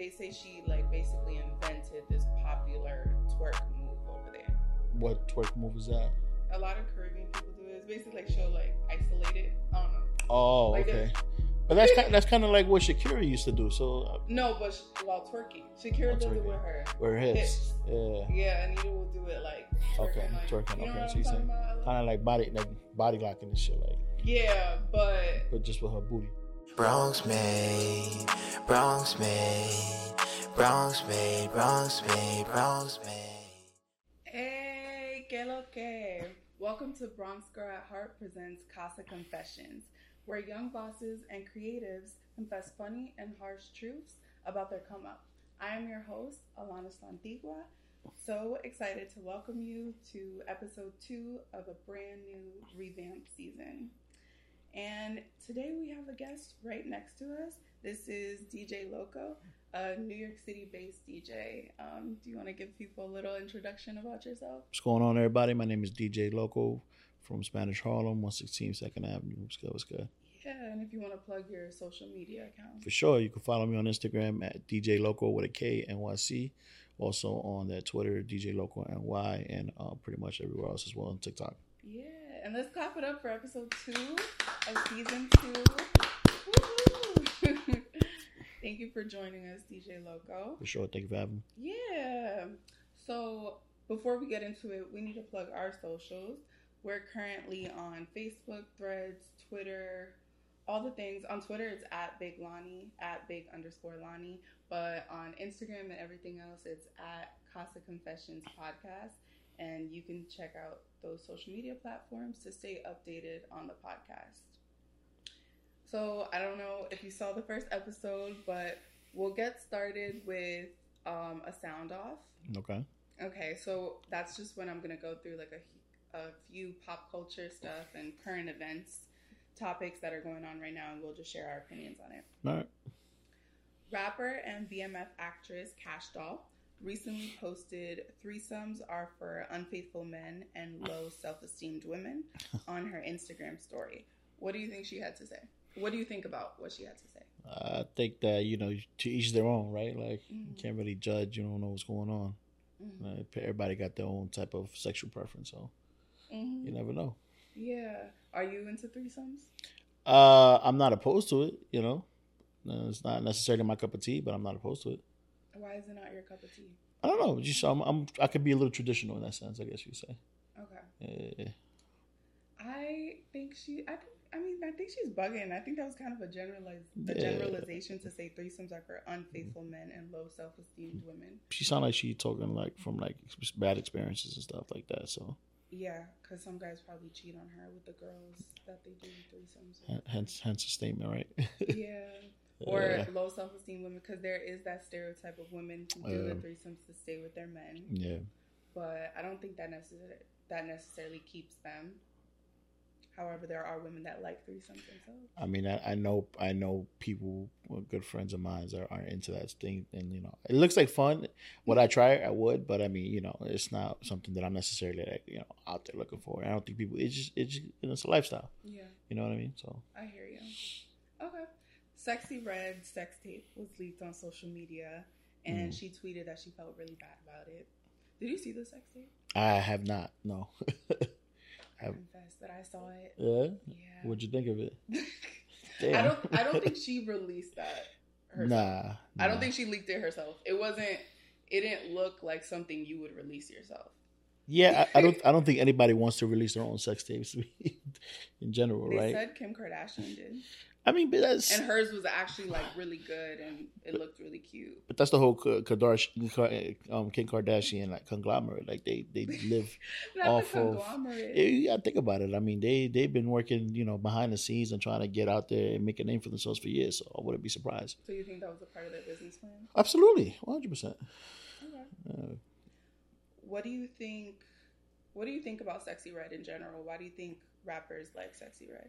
they say she like basically invented this popular twerk move over there. What twerk move is that? A lot of Caribbean people do it. It's basically like she'll like isolated. I don't know. Oh, Like okay. a- But that's kind that's kind of like what Shakira used to do. So uh, No, but sh- while twerking, Shakira does it with her. her hips, Hips. yeah, Yeah, Anitta will do it like Okay, twerking, like, twerking, You know okay, so you saying- kind of like body like body locking and shit, like Yeah, but but just with her booty. Bronx made, Bronx made, Bronx made, Bronx made, Bronx made. Hey, que lo que? Welcome to Bronx Girl at Heart presents Casa Confessions, where young bosses and creatives confess funny and harsh truths about their come up. I am your host, Alanis Santigua. So excited to welcome you to episode two of a brand new revamped season. And today we have a guest right next to us. This is DJ Loko, a New York City based DJ. Um, do you want to give people a little introduction about yourself? What's going on, everybody? My name is DJ Loko from Spanish Harlem, 116 Second Avenue. What's good? What's good? Yeah, and if you want to plug your social media accounts. For sure, you can follow me on Instagram at DJ Loko with a K NYC. Also on that Twitter, DJ Loko NY, and uh, pretty much everywhere else as well on TikTok. Yeah, and let's clap it up for episode two of season two. Thank you for joining us, DJ Loko. For sure. Thank you for having me. Yeah. So before we get into it, we need to plug our socials. We're currently on Facebook, Threads, Twitter, all the things. On Twitter, it's at Big Lonnie, at Big underscore Lonnie. But on Instagram and everything else, it's at Casa Confessions Podcast. And you can check out those social media platforms to stay updated on the podcast. So I don't know if you saw the first episode, but we'll get started with um, a sound off. Okay. Okay, so that's just when I'm gonna go through like a, a few pop culture stuff and current events, topics that are going on right now, and we'll just share our opinions on it. All right. Rapper and BMF actress Cash Doll recently posted threesomes are for unfaithful men and low self-esteemed women on her Instagram story. What do you think she had to say? What do you think about what she had to say? I think that, you know, to each their own, right? Like, you Mhm. can't really judge. You don't know what's going on. Mhm. Like, everybody got their own type of sexual preference, so Mhm. you never know. Yeah. Are you into threesomes? Uh, I'm not opposed to it, you know. It's not necessarily my cup of tea, but I'm not opposed to it. Why is it not your cup of tea? I don't know. Just I'm, I'm I could be a little traditional in that sense, I guess you say. Okay. Yeah. I think she. I think. I mean, I think she's bugging. I think that was kind of a generalize, a Yeah. generalization to say threesomes are for unfaithful men and low self-esteemed women. She sounded like she talking like from like bad experiences and stuff like that. So Yeah, because some guys probably cheat on her with the girls that they do threesomes. with. hence hence the statement, right? yeah, or Yeah. low self-esteem women because there is that stereotype of women who do the Um, threesomes to stay with their men. yeah. But I don't think that necessarily that necessarily keeps them. However, there are women that like threesomes themselves. I mean, I, I know I know people, good friends of mine, that are into that thing, and you know, it looks like fun. Would I try it? I would, but I mean, you know, it's not something that I'm necessarily like you know out there looking for. I don't think people. It's just it's just, you know, it's a lifestyle. Yeah. You know what I mean? So I hear you. Okay. Sexyy Red sex tape was leaked on social media, and Mm. she tweeted that she felt really bad about it. Did you see the sex tape? I have not. No. I confess that I saw it. yeah. Yeah. What'd you think of it? I don't. I don't think she released that. Herself. Nah. I don't think she leaked it herself. It wasn't. It didn't look like something you would release yourself. Yeah, I, I don't. I don't think anybody wants to release their own sex tapes in general, They right? said Kim Kardashian did, I mean, but that's and hers was actually like really good, and it looked really cute. but that's the whole um, Kim Kardashian like conglomerate. Like they they live. Off of- Yeah, think about it. I mean, they they've been working, you know, behind the scenes and trying to get out there and make a name for themselves for years. So I wouldn't be surprised. so you think that was a part of their business plan? Absolutely, one hundred percent. Okay. What do you think? What do you think about Sexyy Red in general? Why do you think rappers like Sexyy Red?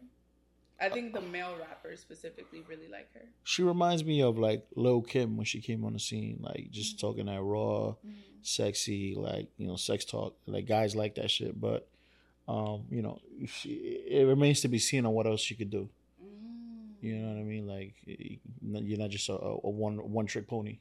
I think the male rappers specifically really like her. She reminds me of like Lil Kim when she came on the scene, like just talking that raw, sexy, like you know, sex talk. Like guys like that shit, but um, you know, she, it remains to be seen on what else she could do. Mm. You know what I mean? Like you're not just a, a one one trick pony.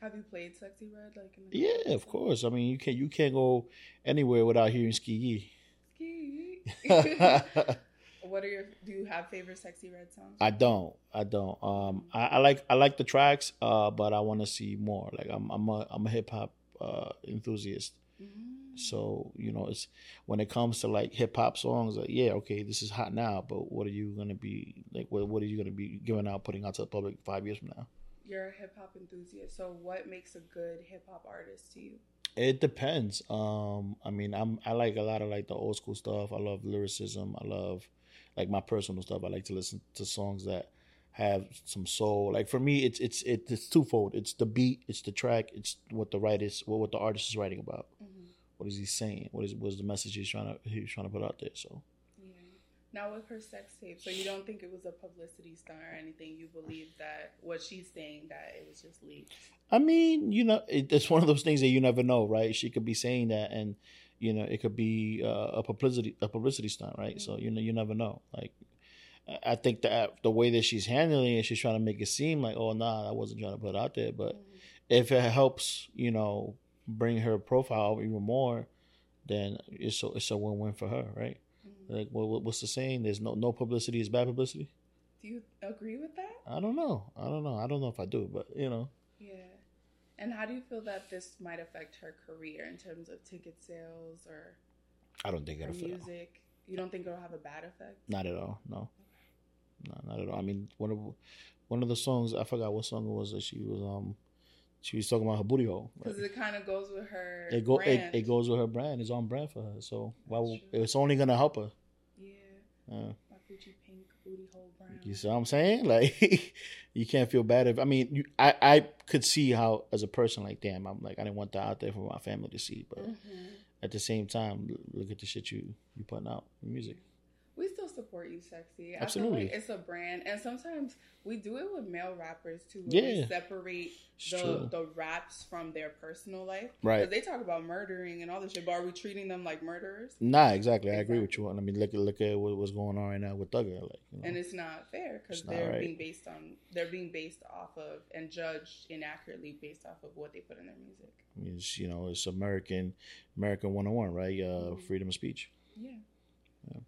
Have you played Sexyy Red? Like in the Yeah, of course. I mean, you can't you can't go anywhere without hearing Ski Ski. Yee. what are your? Do you have favorite Sexyy Red songs? I don't. I don't. Um, I, I like I like the tracks, uh, but I want to see more. Like I'm I'm a I'm a hip hop uh, enthusiast. Mm. So you know, it's when it comes to like hip hop songs, like yeah, okay, this is hot now, but what are you gonna be like? What what are you gonna be giving out, putting out to the public five years from now? You're a hip hop enthusiast. So what makes a good hip hop artist to you? It depends. Um, I mean, I'm I like a lot of like the old school stuff. I love lyricism. I love like my personal stuff. I like to listen to songs that have some soul. Like for me, it's it's it's twofold. It's the beat, it's the track, it's what the writer is, what what the artist is writing about. Mm-hmm. What is he saying? What is what's the message he's trying to he's trying to put out there? So. Now with her sex tape, so you don't think it was a publicity stunt or anything? You believe that what she's saying that it was just leaked? I mean, you know, it, it's one of those things that you never know, right? She could be saying that, and you know, it could be uh, a publicity a publicity stunt, right? So you know, you never know. Like, I- think that the way that she's handling it, she's trying to make it seem like, oh, nah, I wasn't trying to put it out there. But if it helps, you know, bring her profile even more, then it's a, it's a win win for her, right? Like, what, what- what's the saying? There's no no publicity is bad publicity. Do you agree with that? I don't know. I don't know. I don't know if I do, but you know. Yeah. And how do you feel that this might affect her career in terms of ticket sales or I don't think it'll fit. music? You don't think it'll have a bad effect? Not at all. No, no, not at all. I mean, one of one of the songs I forgot what song it was that she was um she was talking about her booty hole. Like, Because it kind of goes with her. it go it, it goes with her brand. It's on brand for her. So why That's it's only gonna help her. Yeah. Uh, My Gucci pink booty hole brown. you see what I'm saying? Like you can't feel bad if I mean you, I I could see how as a person like damn I'm like I didn't want that out there for my family to see, but Mhm. at the same time look at the shit you you putting out music. Support you, sexy. I Absolutely. feel like it's a brand, and sometimes we do it with male rappers too. Yeah. separate It's the true. the raps from their personal life. Right. they talk about murdering and all this shit, but are we treating them like murderers? Nah, exactly. I agree with you. And I mean, look at look at what, what's going on right now with Thugger. Like, you know. And it's not fair because they're right. being based on they're being based off of and judged inaccurately based off of what they put in their music. I mean, it's you know it's American American one on one, right? Uh, Mhm. freedom of speech. Yeah. Yeah.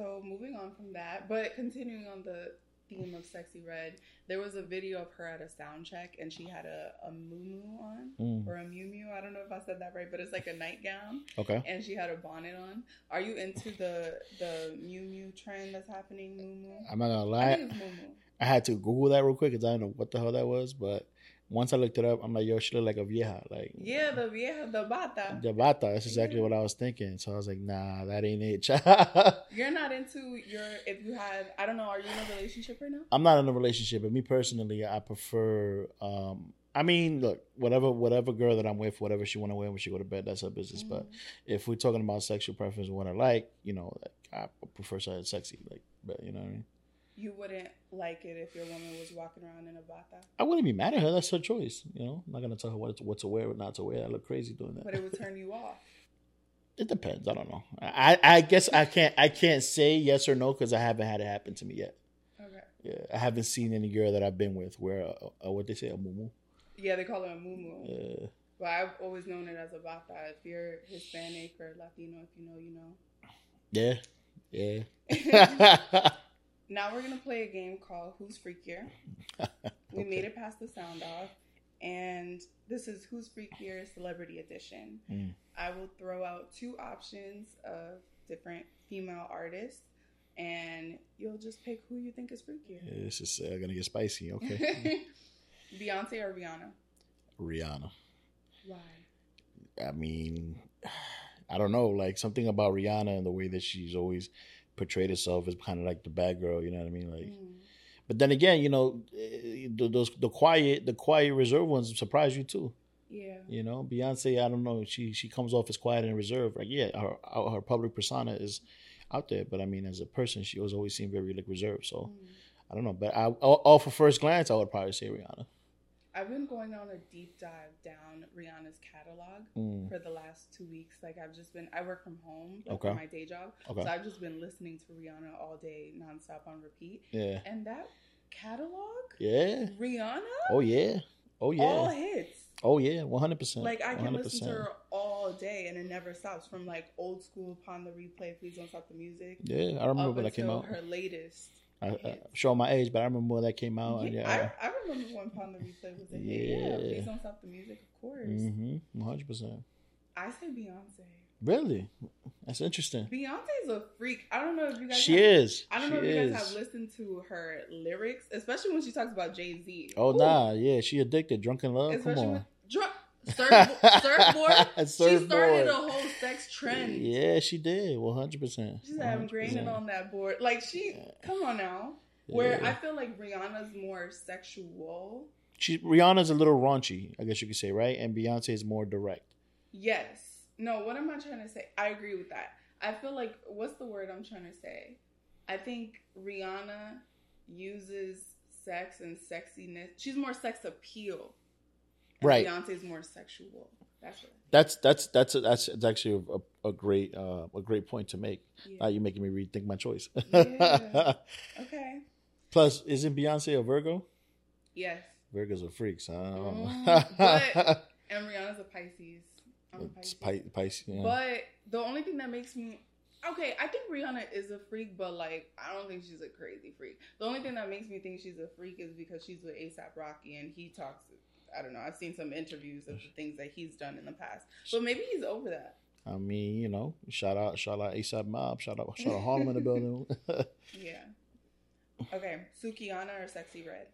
So moving on from that, but continuing on the theme of Sexyy Red, there was a video of her at a sound check and she had a, a moo on Mm. or a mew mew. I don't know if I said that right, but it's like a nightgown Okay. and she had a bonnet on. Are you into the the mew mew trend that's happening, moo? I'm not gonna I lie. think it's moo moo. I had to Google that real quick because I don't know what the hell that was. But once I looked it up, I'm like, yo, she look like a vieja. Like, Yeah, the vieja, the bata. the bata. That's exactly Yeah. what I was thinking. So I was like, nah, that ain't it. You're not into your if you had I don't know, are you in a relationship right now? I'm not in a relationship, but me personally, I prefer. um I mean, look, whatever, whatever girl that I'm with, whatever she want to wear when she go to bed, that's her business. But Mhm. if we're talking about sexual preference and what I like, you know, like, I prefer something sexy, like, but you know what I mean. You wouldn't like it if your woman was walking around in a bata, I wouldn't be mad at her. That's her choice. You know, I'm not gonna tell her what to, what to wear or not to wear. I look crazy doing that. but it would turn you off. It depends. I don't know. I I guess I can't I can't say yes or no because I haven't had it happen to me yet. Okay. Yeah, I haven't seen any girl that I've been with where uh, uh, what they say a mumu. Yeah, they call it a mumu. Uh, But I've always known it as a bata. If you're Hispanic or Latino, if you know, you know. yeah, yeah. now we're gonna play a game called Who's Freakier. We Okay. made it past the sound off, and this is Who's Freakier Celebrity Edition. Mm. I will throw out two options of different female artists, and you'll just pick who you think is freakier. Yeah, this is uh, gonna get spicy. Okay, Beyonce or Rihanna? Rihanna. Why? I mean, I don't know. Like something about Rihanna and the way that she's always portrayed herself as kind of like the bad girl. You know what I mean? Like, Mm. but then again, you know, eh, the- those the quiet, the quiet, reserved ones surprise you too. Yeah. You know, Beyonce. I don't know. She she comes off as quiet and reserved. Like, yeah, her her public persona is out there, but I mean, as a person, she was always seemed very like reserved. So Mm. I don't know. But I, all, all for first glance, I would probably say Rihanna. I've been going on a deep dive down Rihanna's catalog Mm. for the last two weeks. Like I've just been, I work from home like, Okay. for my day job, Okay. so I've just been listening to Rihanna all day, nonstop on repeat. Yeah. And that catalog, Yeah. Rihanna, Oh yeah. Oh yeah, all hits. Oh yeah, one hundred percent. Like I can listen to her all day and it never stops. From like old school upon the replay, please don't stop the music. Yeah, I remember when that came out. Her latest. I, I show my age, but I remember when that came out. and Yeah, yeah, I, I remember when Upon the Replay was a hit. Yeah, please don't stop the music, of course. mm-hmm, one hundred percent. I say Beyonce. Really, that's interesting. Beyonce's a freak. I don't know if you guys. She have, is. I don't She know if you is. guys have listened to her lyrics, especially when she talks about Jay Z. Oh nah, yeah, she addicted. Drunk in Love. Come on. drunk surf, surfboard. She started a whole trend. Yeah, she did. One hundred percent. She's "I'm on that board." Like she, come on now. Where I feel like Rihanna's more sexual. she Rihanna's a little raunchy, I guess you could say, right? And Beyonce is more direct. Yes. No, what am I trying to say? I agree with that. I feel like what's the word I'm trying to say? I think Rihanna uses sex and sexiness. She's more sex appeal. Right. Beyonce's more sexual. That's what. That's that's that's that's, that's actually a, a great uh, a great point to make. Yeah. Now you're making me rethink my choice. Yeah. Okay. Plus, isn't Beyonce a Virgo? Yes. Virgos are freaks. I don't know. Mm, but- And Rihanna's a Pisces. I'm a it's Pisces. Pi- Pisces. Yeah. But the only thing that makes me okay, I think Rihanna is a freak, but like I don't think she's a crazy freak. The only thing that makes me think she's a freak is because she's with ASAP Rocky and he talks. I don't know. I've seen some interviews of the things that he's done in the past, but maybe he's over that. I mean, you know, shout out, shout out ASAP Mob, shout out, shout out Harlem in the building. Yeah. Okay, Sukihana or Sexyy Red?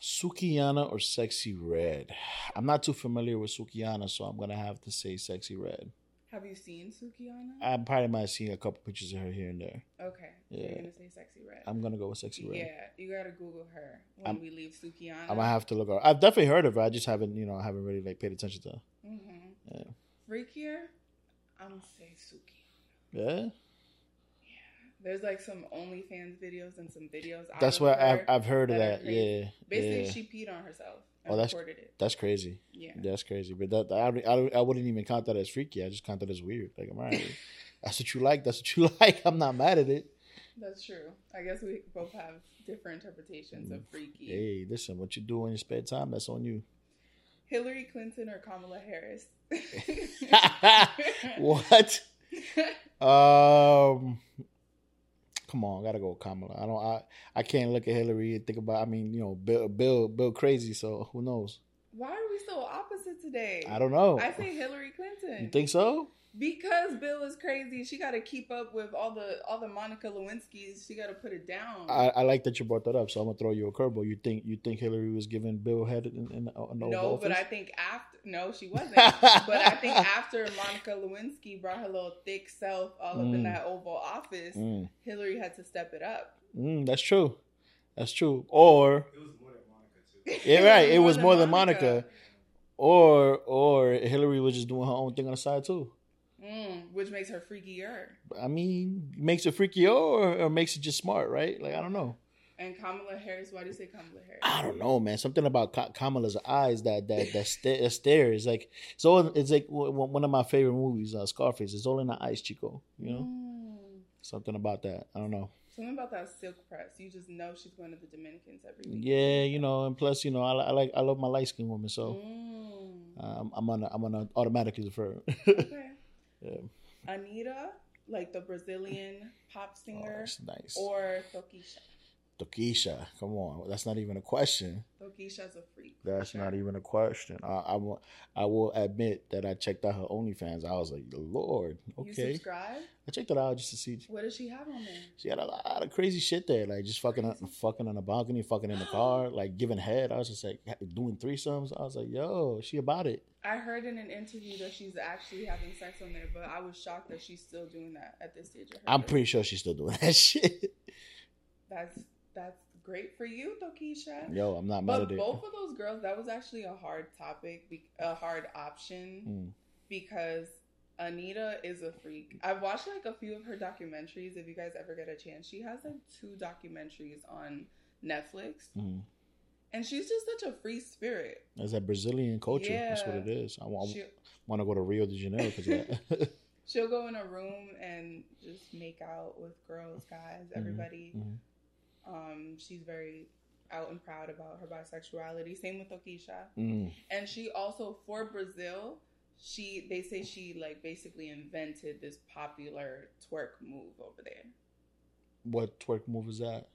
Sukihana or Sexyy Red? I'm not too familiar with Sukihana, so I'm gonna have to say Sexyy Red. Have you seen Sukihana? I probably might have seen a couple pictures of her here and there. okay, Yeah. you're gonna say Sexyy Red. I'm gonna go with Sexyy Red. Yeah, you gotta Google her when I'm- we leave Sukihana. I'm gonna have to look. Her. I've definitely heard of her. I just haven't, you know, I haven't really like paid attention to her. mm-hmm. Yeah. Freakier? I'm gonna say Suki. Yeah, There's like some OnlyFans videos and some videos. that's what I've, I've heard of that. Yeah, Basically, yeah. she peed on herself Oh, that's- recorded it. that's crazy. Yeah. That's crazy. But that I, I, I wouldn't even count that as freaky. I just count that as weird. Like, I'm alright. that's what you like. That's what you like. I'm not mad at it. that's true. I guess we both have different interpretations of freaky. Mm. Hey, listen, what you do in your spare time, that's on you. Hillary Clinton or Kamala Harris? what? Um, come on, gotta go with Kamala. I don't. I I can't look at Hillary and think about. I mean, you know, Bill Bill Bill crazy. So who knows? Why are we so opposite today? I don't know. I say Hillary Clinton. You think so? Because Bill is crazy, she got to keep up with all the all the Monica Lewinsky's. She got to put it down. I, I like that you brought that up. So I'm gonna throw you a curveball. You think you think Hillary was giving Bill head in, in, in the no, Oval but I think after no, she wasn't. but I think after Monica Lewinsky brought her little thick self all up in Mm. that Oval Office, Mm, Hillary had to step it up. mm, that's true. That's true. Or It was more than Monica too. Yeah, right. It was more than Monica. or or Hillary was just doing her own thing on the side too. Mm, which makes her freakier. I mean, makes her freaky or, or makes it just smart, right? Like I don't know. And Kamala Harris, why do you say Kamala Harris? I don't know, man. Something about Ka- Kamala's eyes that that that, sta- that stares like so. It's like w- w- one of my favorite movies, uh, Scarface. It's all in the eyes, Chico. You know, Mm. something about that. I don't know. Something about that silk press. You just know she's going to the Dominicans every week. Yeah, you know, and plus, you know, I, I like I love my light skinned woman, so Mm. um, I'm gonna I'm gonna automatically defer. Okay. Yeah. Anitta, like the Brazilian pop Oh, singer, that's nice. or Tokischa. Tokischa, come on, that's not even a question. Tokischa's a freak. That's sure. not even a question. I, I will I will admit that I checked out her OnlyFans. I was like, Lord, You okay. subscribe? I checked it out just to see. What does she have on there? She had a lot of crazy shit there, like just fucking, on, fucking on the balcony, fucking in the car, like giving head. I was just like doing threesomes. I was like, yo, she about it. I heard in an interview that she's actually having sex on there, but I was shocked that she's still doing that at this stage of her. I'm pretty sure she's still doing that shit. That's that's great for you, Tokischa. Yo, I'm not mad But at it. both of those girls, that was actually a hard topic, a hard option Mm. because Anitta is a freak. I've watched like a few of her documentaries. If you guys ever get a chance, she has like two documentaries on Netflix, Mm. and she's just such a free spirit. That's that Brazilian culture. Yeah. That's what it is. I, want She, want to go to Rio de Janeiro because that. she'll go in a room and just make out with girls, guys, everybody. Mhm. Um, she's very. out and proud about her bisexuality. Same with Okisha. Mm. And she also for Brazil, she they say she like basically invented this popular twerk move over there. What twerk move is that?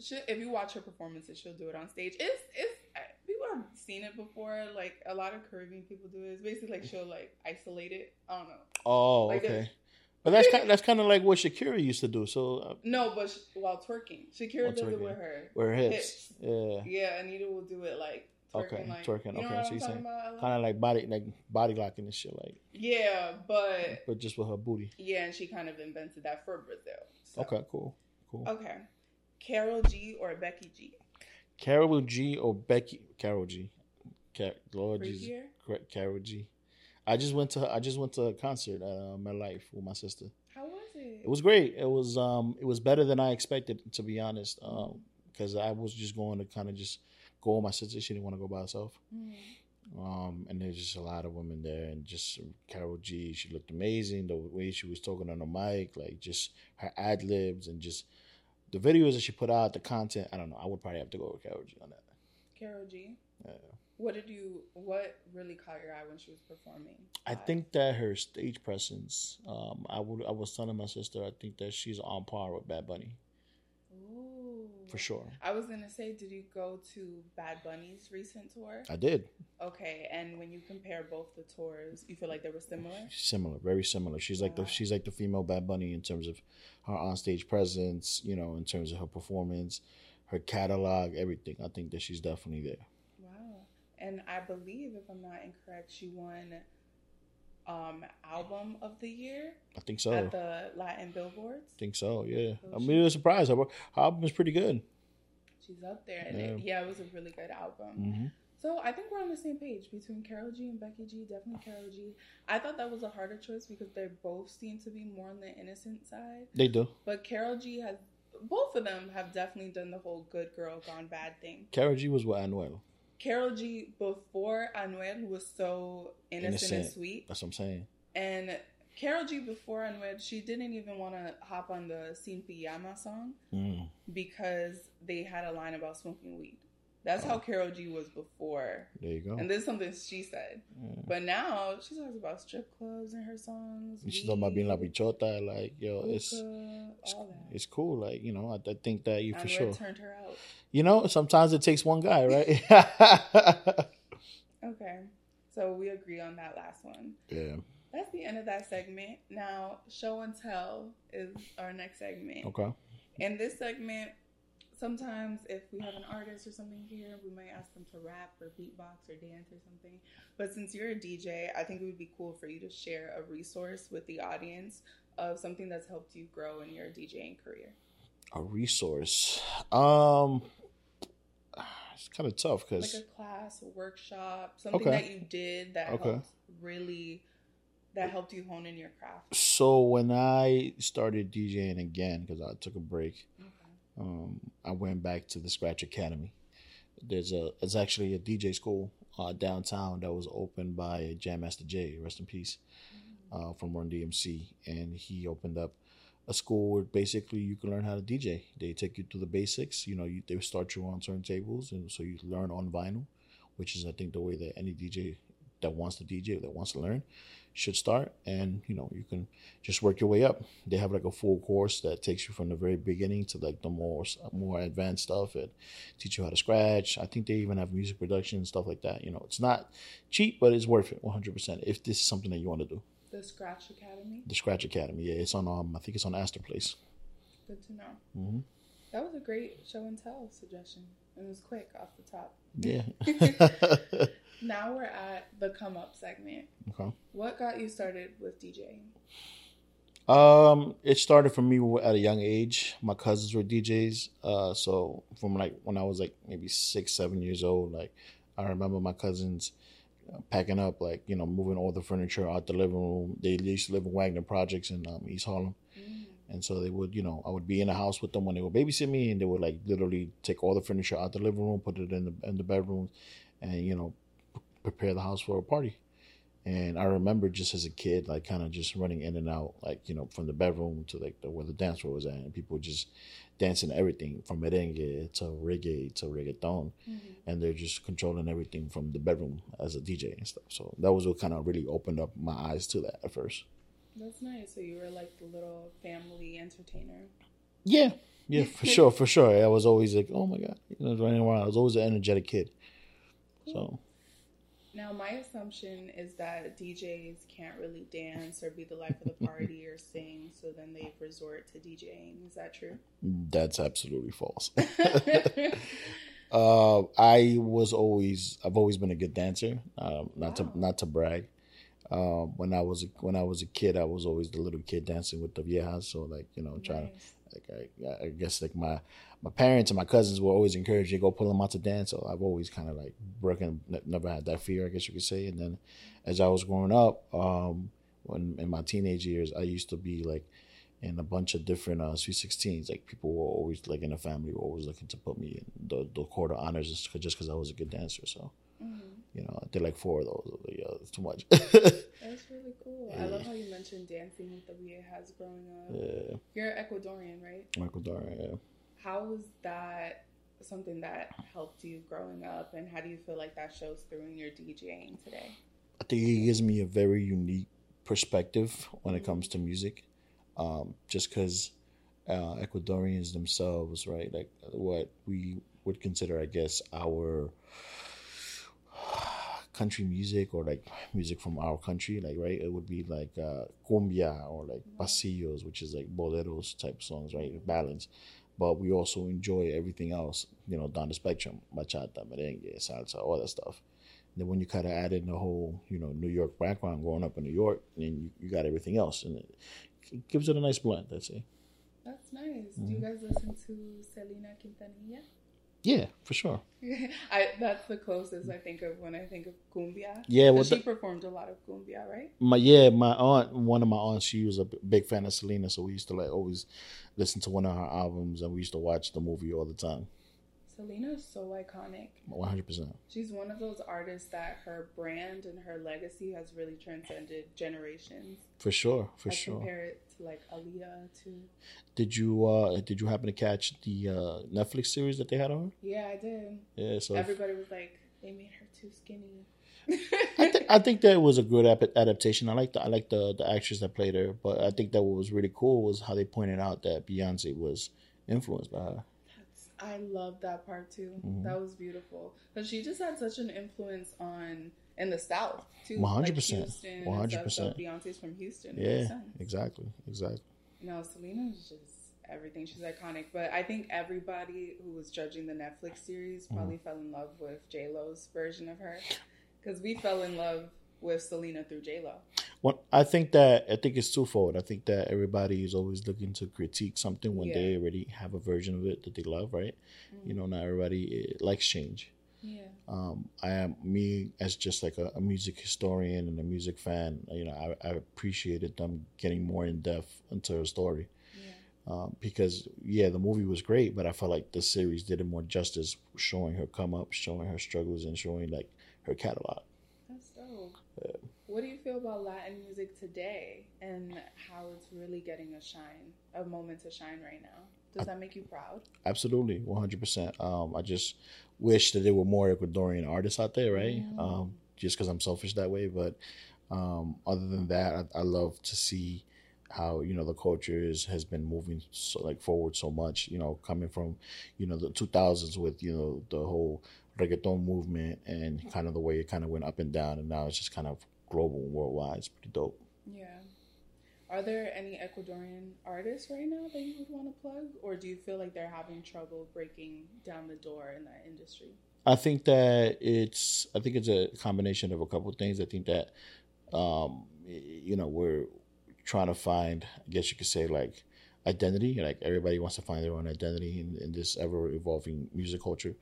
She, if you watch her performances, she'll do it on stage. It's it's people have seen it before. Like a lot of Caribbean people do it. It's basically like she'll like isolate it. I don't know. Oh, Like okay. But that's kind that's kind of like what Shakira used to do. So uh, No, but sh- while twerking, Shakira While does it with her. where hips, Hips. yeah, Yeah, Anitta will do it like twerking, Okay, like twerking, You know okay, so you saying? Kind of like body like body locking and shit, like Yeah, but but just with her booty. yeah, and she kind of invented that for Brazil. So. Okay, cool, cool. Okay. Karol G or Becky G? Karol G or Becky? Karol G. Car- Lord Jesus? Karol G. I just went to I just went to a concert at uh, my life with my sister. How was it? It was great. It was um it was better than I expected to be honest. Um because I was just going to kind of just go with my sister. She didn't want to go by herself. Mhm. Um and there's just a lot of women there and just Karol G. She looked amazing. The way she was talking on the mic, like just her ad libs and just the videos that she put out, the content. I don't know. I would probably have to go with Karol G on that. Karol G. Yeah. What did you? What really caught your eye when she was performing? I think that her stage presence. Um, I would. I was telling my sister. I think that she's on par with Bad Bunny Ooh. for sure. I was gonna say, did you go to Bad Bunny's recent tour? I did. Okay, and when you compare both the tours, you feel like they were similar. Similar, very similar. She's like the she's like the female Bad Bunny in terms of her onstage presence. You know, in terms of her performance, her catalog, everything. I think that she's definitely there. And I believe, if I'm not incorrect, she won um album of the year I think so. at the Latin Billboards. I think so. Yeah. Oh, I'm mean, it was a surprise. Her, her album is pretty good. She's up there, and it, yeah, it was a really good album. hmm So I think we're on the same page between Karol G and Becky G. Definitely Karol G. I thought that was a harder choice because they both seem to be more on the innocent side. They do. But Karol G has both of them have definitely done the whole good girl gone bad thing. Karol G was with Anuel. Karol G before Anuel was so innocent, and sweet, That's what I'm saying. and Karol G before Anuel, she didn't even want to hop on the Sin Pijama song Mm. because they had a line about smoking weed. That's Oh. how Karol G was before. There you go. And this is something she said. Yeah. But now she talks about strip clubs in her songs. She's talking about being la bichota, like yo, it's hookah, it's, all that. it's cool. Like you know, I, I think that you for sure. turned her out. You know, sometimes it takes one guy, right? Okay, so we agree on that last one. yeah. That's the end of that segment. Now, show and tell is our next segment. Okay. In this segment, sometimes if we have an artist or something here, we might ask them to rap or beatbox or dance or something. But since you're a DJ, I think it would be cool for you to share a resource with the audience of something that's helped you grow in your DJing career. A resource. Um, it's kind of tough Like because a class, a workshop, something Okay. that you did that Okay. helped really that helped you hone in your craft. so when I started DJing again, because I took a break, um, I went back to the Scratch Academy. There's a it's actually a DJ school uh, downtown that was opened by Jam Master Jay, rest in peace, uh, from Run DMC, and he opened up a school where basically you can learn how to DJ. They take you through the basics. You know, you, they start you on turntables, and so you learn on vinyl, which is I think the way that any DJ that wants to DJ that wants to learn should start. And you know, you can just work your way up. They have like a full course that takes you from the very beginning to like the more more advanced stuff and teach you how to scratch. I think they even have music production and stuff like that. You know, it's not cheap, but it's worth it 100% if this is something that you want to do. The Scratch Academy. The Scratch Academy, yeah, it's on um I think it's on Astor Place. Good to know. hmm That was a great show and tell suggestion. It was quick off the top. Yeah. Now we're at the come up segment. okay. What got you started with DJing? Um, it started for me at a young age. My cousins were DJs. Uh, so from like when I was like maybe six, seven years old, like I remember my cousins packing up, like you know, moving all the furniture out the living room. They used to live in Wagner Projects in um, East Harlem, and so they would, you know, I would be in the house with them when they would babysit me, and they would like literally take all the furniture out the living room, put it in the in the bedroom, and you know, p- prepare the house for a party. And I remember just as a kid, like kind of just running in and out, like you know, from the bedroom to like the, where the dance floor was at, and people would just dancing everything from merengue to reggae to reggaeton, mm-hmm. and they're just controlling everything from the bedroom as a DJ and stuff. So that was what kind of really opened up my eyes to that at first. That's nice. So you were like the little family entertainer. Yeah, yeah, for sure, for sure. I was always like, oh my god, you know, running around. I was always an energetic kid. So Now, my assumption is that DJs can't really dance or be the life of the party or sing, so then they resort to DJing. Is that true? that's absolutely false. uh, I was always, I've always been a good dancer. Um, not Wow. to not to brag. Um, when I was when I was a kid, I was always the little kid dancing with the viejas. So like you know, trying Nice. like I, I guess like my my parents and my cousins were always encouraged to go pull them out to dance. So I've always kind of like broken, never had that fear, I guess you could say. And then as I was growing up, um, when in my teenage years, I used to be like in a bunch of different uh, Sweet Sixteens. Like people were always like in the family were always looking to put me in the the court of honors just because I was a good dancer. So Mhm. you know, I did like four of those. Yeah, it's too much. That's really cool. I love how you mentioned dancing with the viejas growing up. yeah, You're Ecuadorian, right? Michael Dara. Yeah. How was that something that helped you growing up, and how do you feel like that shows through in your DJing today? I think it gives me a very unique perspective when it comes to music. Um, just because uh, Ecuadorians themselves, right, like what we would consider, I guess, our country music or like music from our country, like right, it would be like uh, cumbia or like pasillos, which is like boleros type songs, right, ballads. But we also enjoy everything else, you know, down the spectrum, bachata, merengue, salsa, all that stuff. Then when you kind of add in the whole, you know, New York background, growing up in New York, then you, you got everything else, and it, it gives it a nice blend. I'd say. That's nice. Do you mm-hmm. guys listen to Selena Quintanilla? Yeah, for sure. I that's the closest I think of when I think of cumbia. Yeah, well, she the- performed a lot of cumbia, right? My yeah, my aunt, one of my aunts, she was a big fan of Selena, so we used to like always listen to one of her albums, and we used to watch the movie all the time. Selena is so iconic. One hundred percent. She's one of those artists that her brand and her legacy has really transcended generations. For sure, for I sure. compare it to like Aaliyah too. Did you uh did you happen to catch the uh Netflix series that they had on her? yeah, I did. Yeah, so Everybody was like, they made her too skinny. I, th- I think that was a good ap- adaptation. I like the I like the the actress that played her, but I think that what was really cool was how they pointed out that Beyonce was influenced by her. I love that part too. Mhm. That was beautiful because she just had such an influence on in the South too. 100%, like Houston and 100%. stuff, so Beyonce's from Houston. Yeah, exactly, exactly. No, Selena's just everything. She's iconic. But I think everybody who was judging the Netflix series Mm-hmm. probably fell in love with J Lo's version of her because we fell in love with Selena through J Lo. Well, I think that I think it's twofold. I think that everybody is always looking to critique something when they already have a version of it that they love, right? You know, not everybody likes change. Yeah. um, I am me as just like a, a music historian and a music fan. You know, I, I appreciated them getting more in depth into her story Yeah. um, because yeah, the movie was great, but I felt like the series did it more justice, showing her come up, showing her struggles, and showing like her catalog. What do you feel about Latin music today and how it's really getting a shine, a moment to shine right now? Does that make you proud? Absolutely, one hundred percent. Um, I just wish that there were more Ecuadorian artists out there, right? Um, just because I'm selfish that way, but um, other than that, I, I love to see how you know the culture is, has been moving so like forward so much. You know, coming from you know the 2000s with you know the whole reggaeton movement and kind of the way it kind of went up and down, and now it's just kind of global, worldwide. It's pretty dope. Yeah. Are there any Ecuadorian artists right now that you would want to plug, or do you feel like they're having trouble breaking down the door in that industry? I think that it's I think it's a combination of a couple of things. I think that um you know we're trying to find I guess you could say like identity like everybody wants to find their own identity in, in this ever evolving music culture.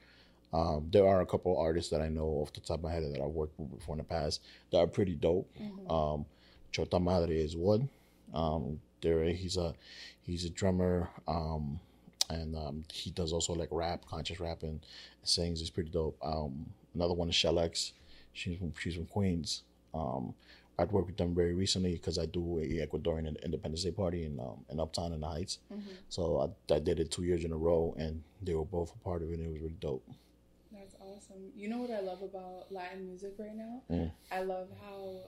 Um, there are a couple of artists that I know off the top of my head that I've worked with before in the past that are pretty dope. Um, Chota Madre is one. Um, there he's a he's a drummer. Um, and um, he does also like rap, conscious rap, and sings. It's pretty dope. Um, another one is Shell X. She's from she's from Queens. Um, I'd worked with them very recently because I do a Ecuadorian Independence Day party in um, in Uptown in the Heights. Mm-hmm. So I, I did it two years in a row, and they were both a part of it. and It was really dope. Awesome. You know what I love about Latin music right now? Mm. I love how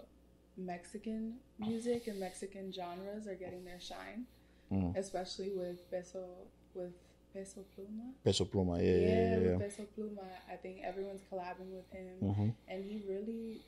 Mexican music and Mexican genres are getting their shine, Mm. especially with Peso with Peso Pluma. Peso Pluma, yeah, Yeah, yeah, yeah. Peso Pluma. I think everyone's collabing with him, hmm and he really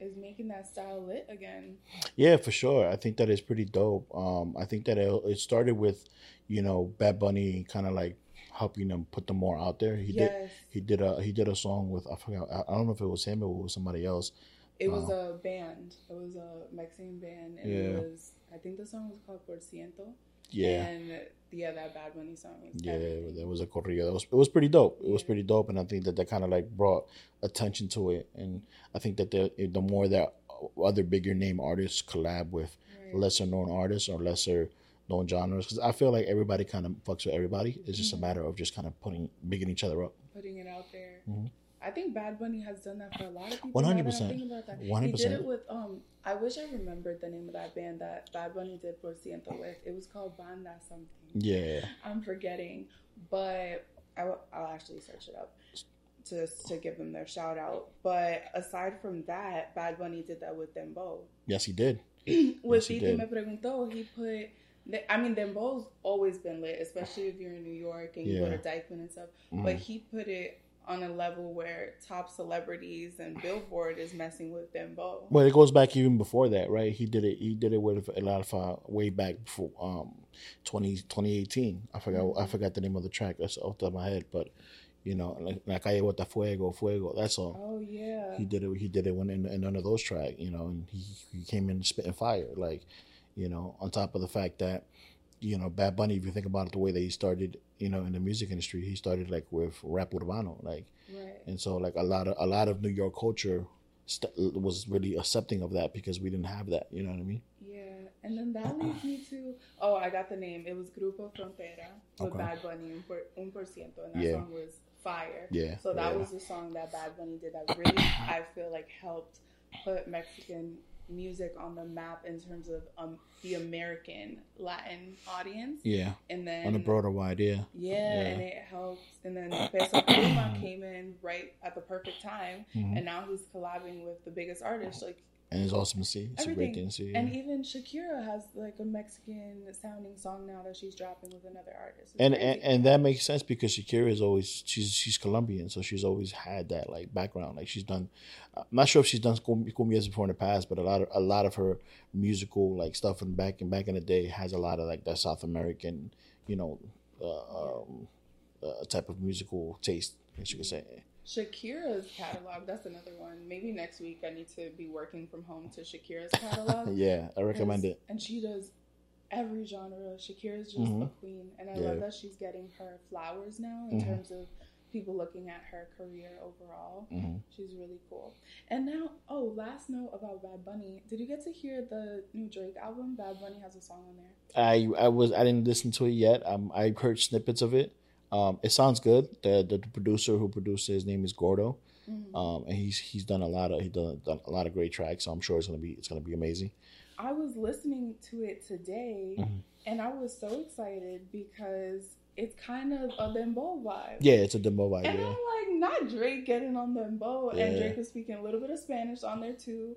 is making that style lit again. Yeah, for sure. I think that is pretty dope. Um, I think that it, it started with, you know, Bad Bunny kind of like helping them put them more out there. He did. He did a he did a song with I forgot I, I don't know if it was him or it was somebody else. it was uh, a band. It was a Mexican band, and Yeah. it was. I think the song was called Por Ciento. Yeah, And yeah, that Bad Bunny song was yeah, everything. there was a corrido. It was it was pretty dope. It was pretty dope, and I think that that kind of like brought attention to it. And I think that the the more that other bigger name artists collab with Right. lesser known artists or lesser known genres, because I feel like everybody kind of fucks with everybody. It's just Mhm. a matter of just kind of putting bigging each other up. putting it out there. Mhm. I think Bad Bunny has done that for a lot of people. 100%. now that I'm about that. He 100%. did it with um. I wish I remembered the name of that band that Bad Bunny did Por Ciento with. It was called Banda something. Yeah, I'm forgetting, but I, will actually search it up to to give them their shout out. But aside from that, Bad Bunny did that with them both. yes, he did. with he Titi did. Me Preguntó, he put. I mean, Dembow's always been lit, especially if you're in New York and you go to Dyckman and stuff. Mhm. But he put it on a level where top celebrities and Billboard is messing with Dembow. Well, it goes back even before that, right? He did it. He did it with a lot of uh, way back before um, 20, 2018. I forgot. I Mhm. forgot the name of the track. That's off the top of my head, but you know, like I Calle the Fuego, Fuego. That song. Oh yeah, He did it. He did it when in, in none of those tracks, you know, and he, he came in spitting fire, like, you know, on top of the fact that, you know, Bad Bunny. If you think about it, the way that he started, you know, in the music industry, he started like with rap urbano, like, right. and so like a lot of a lot of New York culture st- was really accepting of that because we didn't have that. You know what I mean? Yeah, and then that leads me to oh, I got the name. It was Grupo Frontera with Okay. Bad Bunny, Un por, Un por ciento, and that Yeah. song was fire. Yeah. So that yeah. was the song that Bad Bunny did that really I feel like helped put Mexican music on the map in terms of um, the American Latin audience. yeah And then on a broader wide. Yeah. yeah, Yeah. and it helped. And then Peso Pluma came in right at the perfect time, Mhm. and now he's collabing with the biggest artists. Like And it's awesome to see. It's a great thing to see. Yeah. And even Shakira has like a Mexican sounding song now that she's dropping with another artist. And, and and that makes sense because Shakira is always she's she's Colombian, so she's always had that like background. Like she's done, I'm not sure if she's done cum- cumbias before in the past, but a lot of a lot of her musical like stuff and back and back in the day has a lot of like that South American, you know, uh, um, uh, type of musical taste. as you could say. Shakira's catalog, that's another one. Maybe next week I need to be working from home to Shakira's catalog. yeah, I recommend it. And she does every genre. Shakira's just Mhm. a queen. And I Yeah. love that she's getting her flowers now in Mhm. terms of people looking at her career overall. hmm She's really cool. And now, oh, last note about Bad Bunny. Did you get to hear the new Drake album? Bad Bunny has a song on there. I I was I didn't listen to it yet. Um, I heard snippets of it. Um, it sounds good. The the producer who produced it, his name is Gordo. Mhm. Um, and he's he's done a lot of he done, done a lot of great tracks. So I'm sure it's gonna be it's gonna be amazing. I was listening to it today, Mhm. and I was so excited because it's kind of a Dembow vibe. Yeah, it's a demo vibe. And Yeah. I'm like, not Drake getting on Dembow, and Drake was speaking a little bit of Spanish on there too.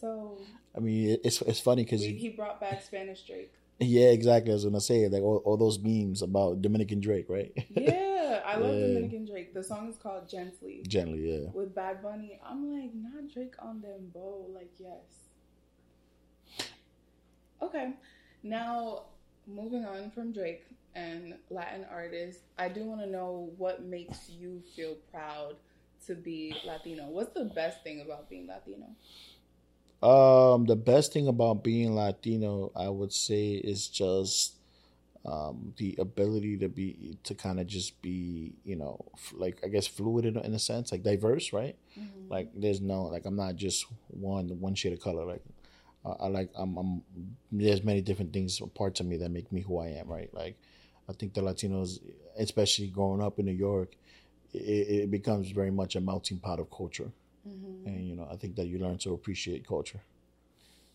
So I mean, it's it's funny because he, he brought back Spanish Drake. Yeah, exactly. I was gonna say like all, all those memes about Dominican Drake, right? Yeah, I love Yeah. Dominican Drake. The song is called Gently. Gently, yeah. With Bad Bunny, I'm like, not Drake on Dembow. Like, yes. Okay, now moving on from Drake and Latin artists, I do want to know what makes you feel proud to be Latino. What's the best thing about being Latino? Um, the best thing about being Latino, I would say, is just um, the ability to be to kind of just be, you know, f- like I guess fluid in, in a sense, like diverse, right? Mhm. Like there's no like I'm not just one one shade of color. Like uh, I like I'm, I'm there's many different things parts of me that make me who I am, right? Like I think the Latinos, especially growing up in New York, it, it becomes very much a melting pot of culture. And you know I think that you learn to appreciate culture.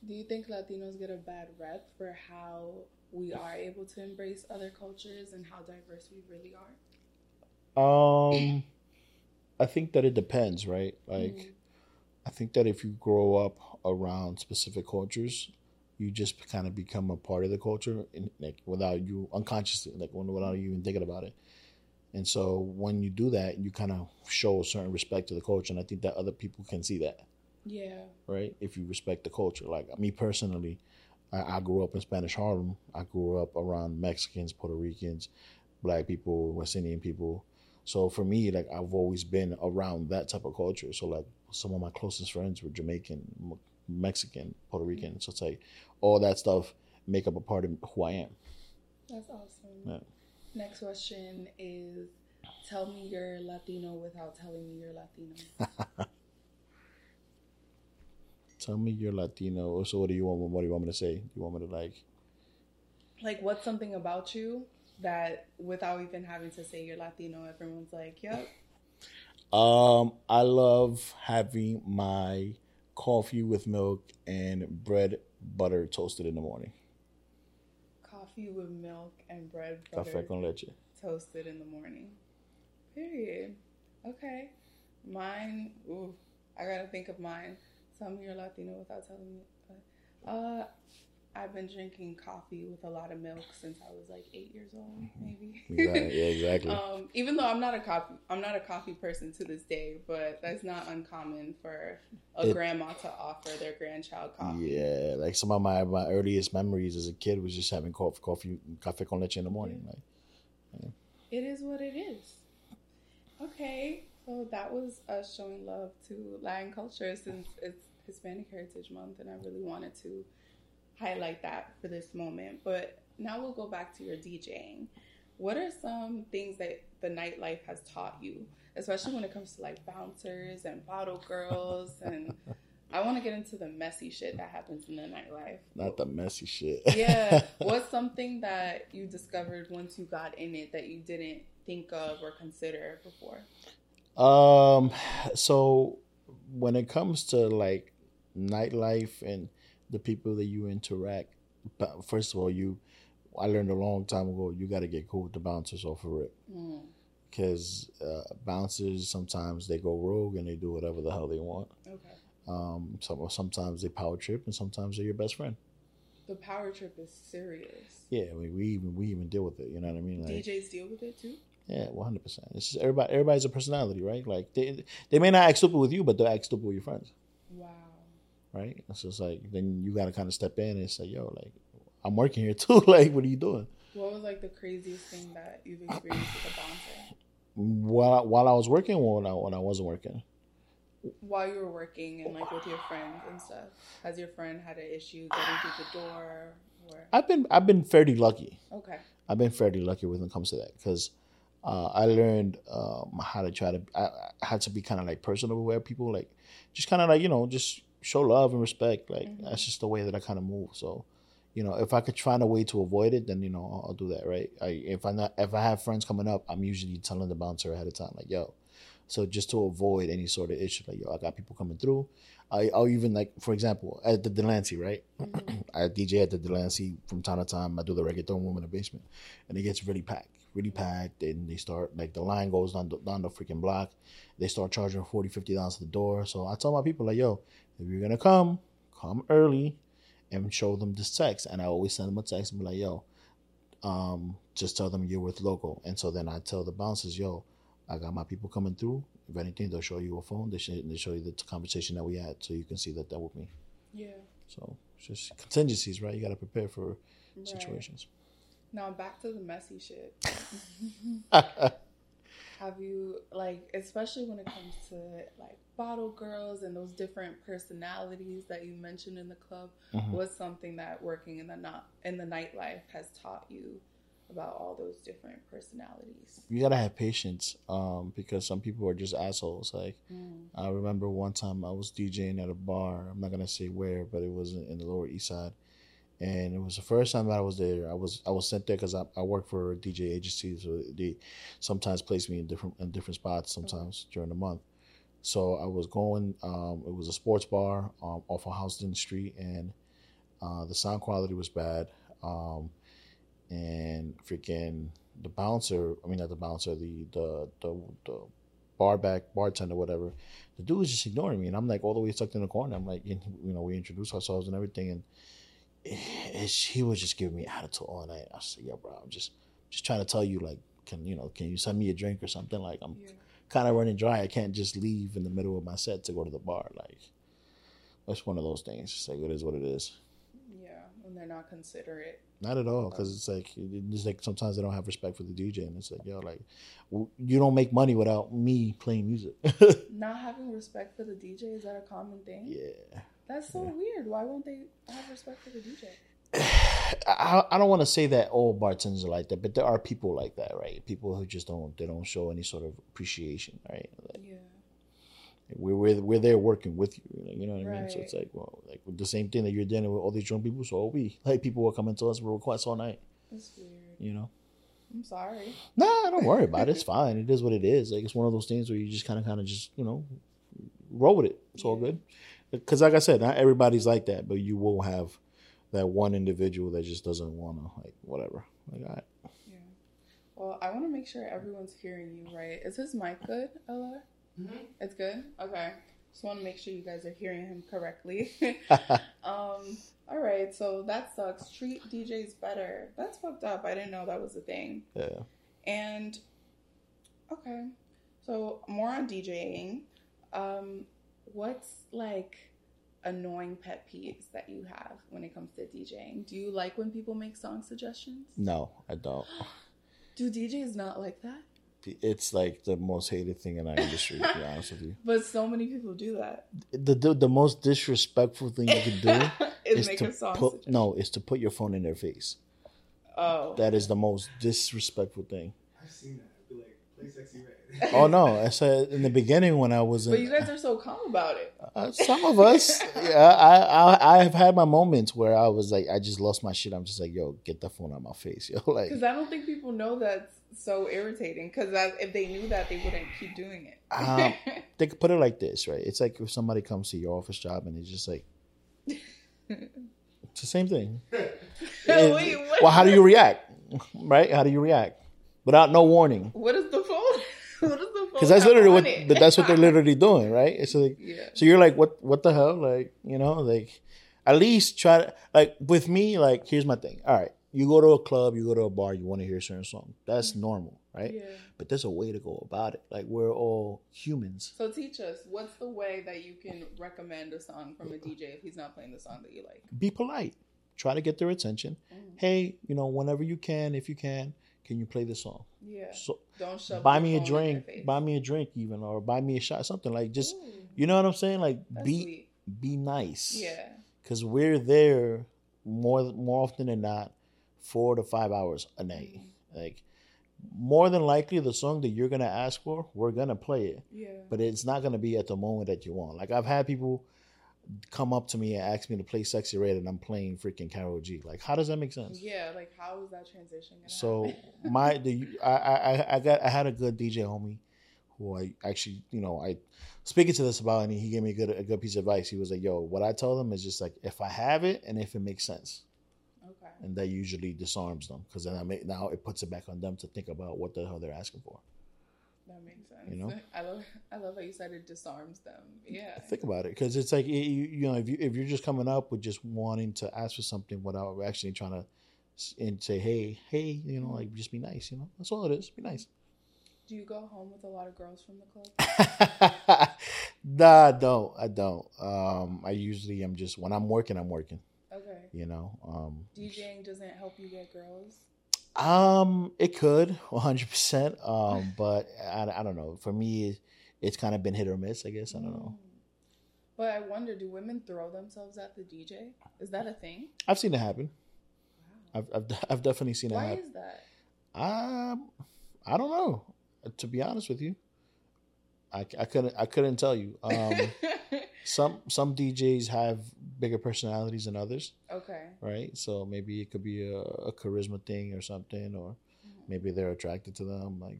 Do you think Latinos get a bad rep for how we are able to embrace other cultures and how diverse we really are? Um, I think that it depends, right? Like, Mhm. I think that if you grow up around specific cultures, you just kind of become a part of the culture, in, like without you unconsciously, like without you even thinking about it. And so when you do that, you kind of show a certain respect to the culture, and I think that other people can see that, Yeah. right? If you respect the culture, like me personally, I, I grew up in Spanish Harlem. I grew up around Mexicans, Puerto Ricans, Black people, West Indian people. So for me, like I've always been around that type of culture. So like some of my closest friends were Jamaican, M- Mexican, Puerto Rican. So it's like all that stuff make up a part of who I am. That's awesome. Yeah. Next question is tell me you're Latino without telling me you're Latino. Tell me you're Latino. So what do you want? What do you want me to say? Do you want me to like? like what's something about you that without even having to say you're Latino, everyone's like, Yep. Um, I love having my coffee with milk and bread butter toasted in the morning. Coffee with milk and bread Café butter con leche. toasted in the morning. Period. Okay. Mine, ooh, I gotta think of mine. Tell me you're Latino without telling me. Uh, I've been drinking coffee with a lot of milk since I was like eight years old, maybe. Exactly. Yeah, exactly. um, even though I'm not a coffee, I'm not a coffee person to this day, but that's not uncommon for a It- grandma to offer their grandchild coffee. Yeah, like some of my, my earliest memories as a kid was just having coffee, coffee, cafe con leche in the morning. Like, It is what it is. Okay, so that was us showing love to Latin culture since it's Hispanic Heritage Month, and I really wanted to highlight that for this moment. But now we'll go back to your DJing. What are some things that the nightlife has taught you, especially when it comes to like bouncers and bottle girls? And I want to get into the messy shit that happens in the nightlife. not the messy shit. yeah. What's something that you discovered once you got in it that you didn't think of or consider before? Um, so when it comes to like nightlife and the people that you interact, but first of all, you, I learned a long time ago, you got to get cool with the bouncers off of it. Mm, Because uh, bouncers sometimes they go rogue and they do whatever the hell they want. okay. Um, some sometimes they power trip and sometimes they're your best friend. The power trip is serious. Yeah, I mean, we even we even deal with it. You know what I mean? Like, DJs deal with it too. Yeah, one hundred percent. It's just everybody. Everybody's a personality, right? Like they they may not act stupid with you, but they'll act stupid with your friends, Wow. Right? So it's like then you got to kind of step in and say, "Yo, like I'm working here too. like, what are you doing?" What was like the craziest thing that you've experienced with a bouncer While while I was working, or when I when I wasn't working. while you were working and like with your friends and stuff? Has your friend had an issue getting through the door? Or I've been I've been fairly lucky. okay, I've been fairly lucky when it comes to that because uh, I learned um, how to try to I, I had to be kind of like personable with people, like just kind of like you know just show love and respect. Like Mhm. that's just the way that I kind of move. So you know, if I could find a way to avoid it, then you know I'll, I'll do that. Right? I, if I not if I have friends coming up, I'm usually telling the bouncer ahead of time, like yo. So just to avoid any sort of issue, like yo, I got people coming through. I, I'll even like, for example, at the Delancey, right? Mhm. I DJ at the Delancey from time to time. I do the reggaeton room in the basement, and it gets really packed, really packed. And they start like the line goes down the, down the freaking block. They start charging 40 50 dollars at the door. So I tell my people like, yo, if you're gonna come, come early, and show them this text. And I always send them a text and be like, yo, um, just tell them you're with Loko. And so then I tell the bouncers, yo, I got my people coming through. If anything, they'll show you a phone. They show, they show you the conversation that we had, so you can see that they're with me. yeah. So it's just contingencies, right? You got to prepare for Right. situations. Now back to the messy shit. Have you like, especially when it comes to like bottle girls and those different personalities that you mentioned in the club? Mhm. What's something that working in the not in the nightlife has taught you about all those different personalities? you gotta have patience, um, because some people are just assholes. Like I remember one time I was DJing at a bar. I'm not gonna say where, but it was in the Lower East Side, and it was the first time that I was there. I was I was sent there because I, I work for a DJ agency, so they sometimes place me in different in different spots sometimes during the month. So I was going. Um, it was a sports bar um, off of Houston Street, and Uh, the sound quality was bad, um, and freaking the bouncer. I mean, not the bouncer. The the the, the bar back bartender, whatever. The dude was just ignoring me, and I'm like all the way stuck in the corner. I'm like, you know, we introduced ourselves and everything, and he was just giving me attitude all night. I said, "Yo, bro, I'm just just trying to tell you, like, can you know, can you send me a drink or something? Like, I'm Yeah. kind of running dry. I can't just leave in the middle of my set to go to the bar. Like, that's one of those things. It's like it is what it is. Yeah, when they're not considerate. Not at all, because it's like it's like sometimes they don't have respect for the DJ, and it's like yo, like you don't make money without me playing music. Not having respect for the DJ is that a common thing? yeah, That's so weird. Why won't they have respect for the DJ? I, I don't want to say that all bartenders are like that, but there are people like that, right? People who just don't they don't show any sort of appreciation, right? Like, Yeah. we're, we're we're there working with you, you know what I mean? So it's like well, like the same thing that you're dealing with all these drunk people, so are we. Like people will come into us with requests all night, It's weird. you know. I'm sorry. Nah, don't worry about it. It's fine. It is what it is. Like it's one of those things where you just kind of, kind of just, you know, roll with it. It's all good. Because, like I said, not everybody's like that, but you will have that one individual that just doesn't want to, like, whatever. Like, all right. Yeah. Well, I want to make sure everyone's hearing you right. Is his mic good, Ella? Mhm. It's good? Okay. Just want to make sure you guys are hearing him correctly. um, all right, so that sucks. Treat DJs better. That's fucked up. I didn't know that was a thing. yeah. And okay, so more on DJing. Um, what's like annoying pet peeves that you have when it comes to DJing? Do you like when people make song suggestions? No, I don't. Do DJs not like that? It's like the most hated thing in our industry, to be honest with you. But so many people do that. The, the, the most disrespectful thing you can do is is make to a song put, suggestion. no, is to put your phone in their face. Oh, That is the most disrespectful thing. I've seen that. I'd be like, play Sexyy Red. Oh, no. I said in the beginning when I was in. but you guys are so calm about it. Uh, some of us, yeah, I, I I have had my moments where I was like, I just lost my shit. I'm just like, yo, get the phone out of my face, yo. Like, Because I don't think people know that's so irritating. Because if they knew that, they wouldn't keep doing it. Um, they could put it like this, right? It's like if somebody comes to your office job and it's just like, it's the same thing. Wait, well, how do you react, right? How do you react without no warning? What is the phone? what is the phone? Because that's literally what, it? but that's what they're literally doing, right? It's like, Yeah. So you're like, what? What the hell? Like, you know, like, at least try to like with me. Like, here's my thing. All right, you go to a club, you go to a bar, you want to hear a certain song. That's normal, right? Yeah. But there's a way to go about it. Like, we're all humans. So teach us, what's the way that you can recommend a song from a DJ if he's not playing the song that you like? Be polite. Try to get their attention. Mm. Hey, you know, whenever you can, if you can, can you play this song? Yeah. So Don't shove. buy me a phone in their drink. Buy me a drink, even, or buy me a shot. Something like just, Ooh, you know what I'm saying? Like, that's be sweet. be nice. Yeah. because we're there more more often than not four to five hours a night mm-hmm. like more than likely the song that you're gonna ask for we're gonna play it Yeah. but it's not gonna be at the moment that you want like i've had people come up to me and ask me to play Sexyy Red and i'm playing freaking Karol G like how does that make sense Yeah. Like, how is that transition gonna so happen? my the I, I I got I had a good DJ homie who I actually you know I speaking to this about and he gave me a good a good piece of advice. He was like, "Yo, what I tell them is just like if I have it and if it makes sense, okay. and that usually disarms them because then I make now it puts it back on them to think about what the hell they're asking for. That makes sense. You know? I love. I love how you said it disarms them. Yeah. Think about it because it's like you, you know if you if you're just coming up with just wanting to ask for something without actually trying to and say hey hey you know like just be nice you know that's all it is be nice. Do you go home with a lot of girls from the club? nah, I don't. I don't. Um, I usually am just when I'm working, I'm working. Okay. You know. Um, DJing doesn't help you get girls. Um, it could 100. percent Um, but I, I don't know. For me, it's kind of been hit or miss. I guess I don't know. Mm. But I wonder, do women throw themselves at the DJ? Is that a thing? I've seen it happen. Wow. I've I've, I've definitely seen it Why happen. is that? Um, I don't know. To be honest with you, I, I couldn't I couldn't tell you. Um, some some DJs have bigger personalities than others. okay. right? So maybe it could be a, a charisma thing or something, or maybe they're attracted to them. Like,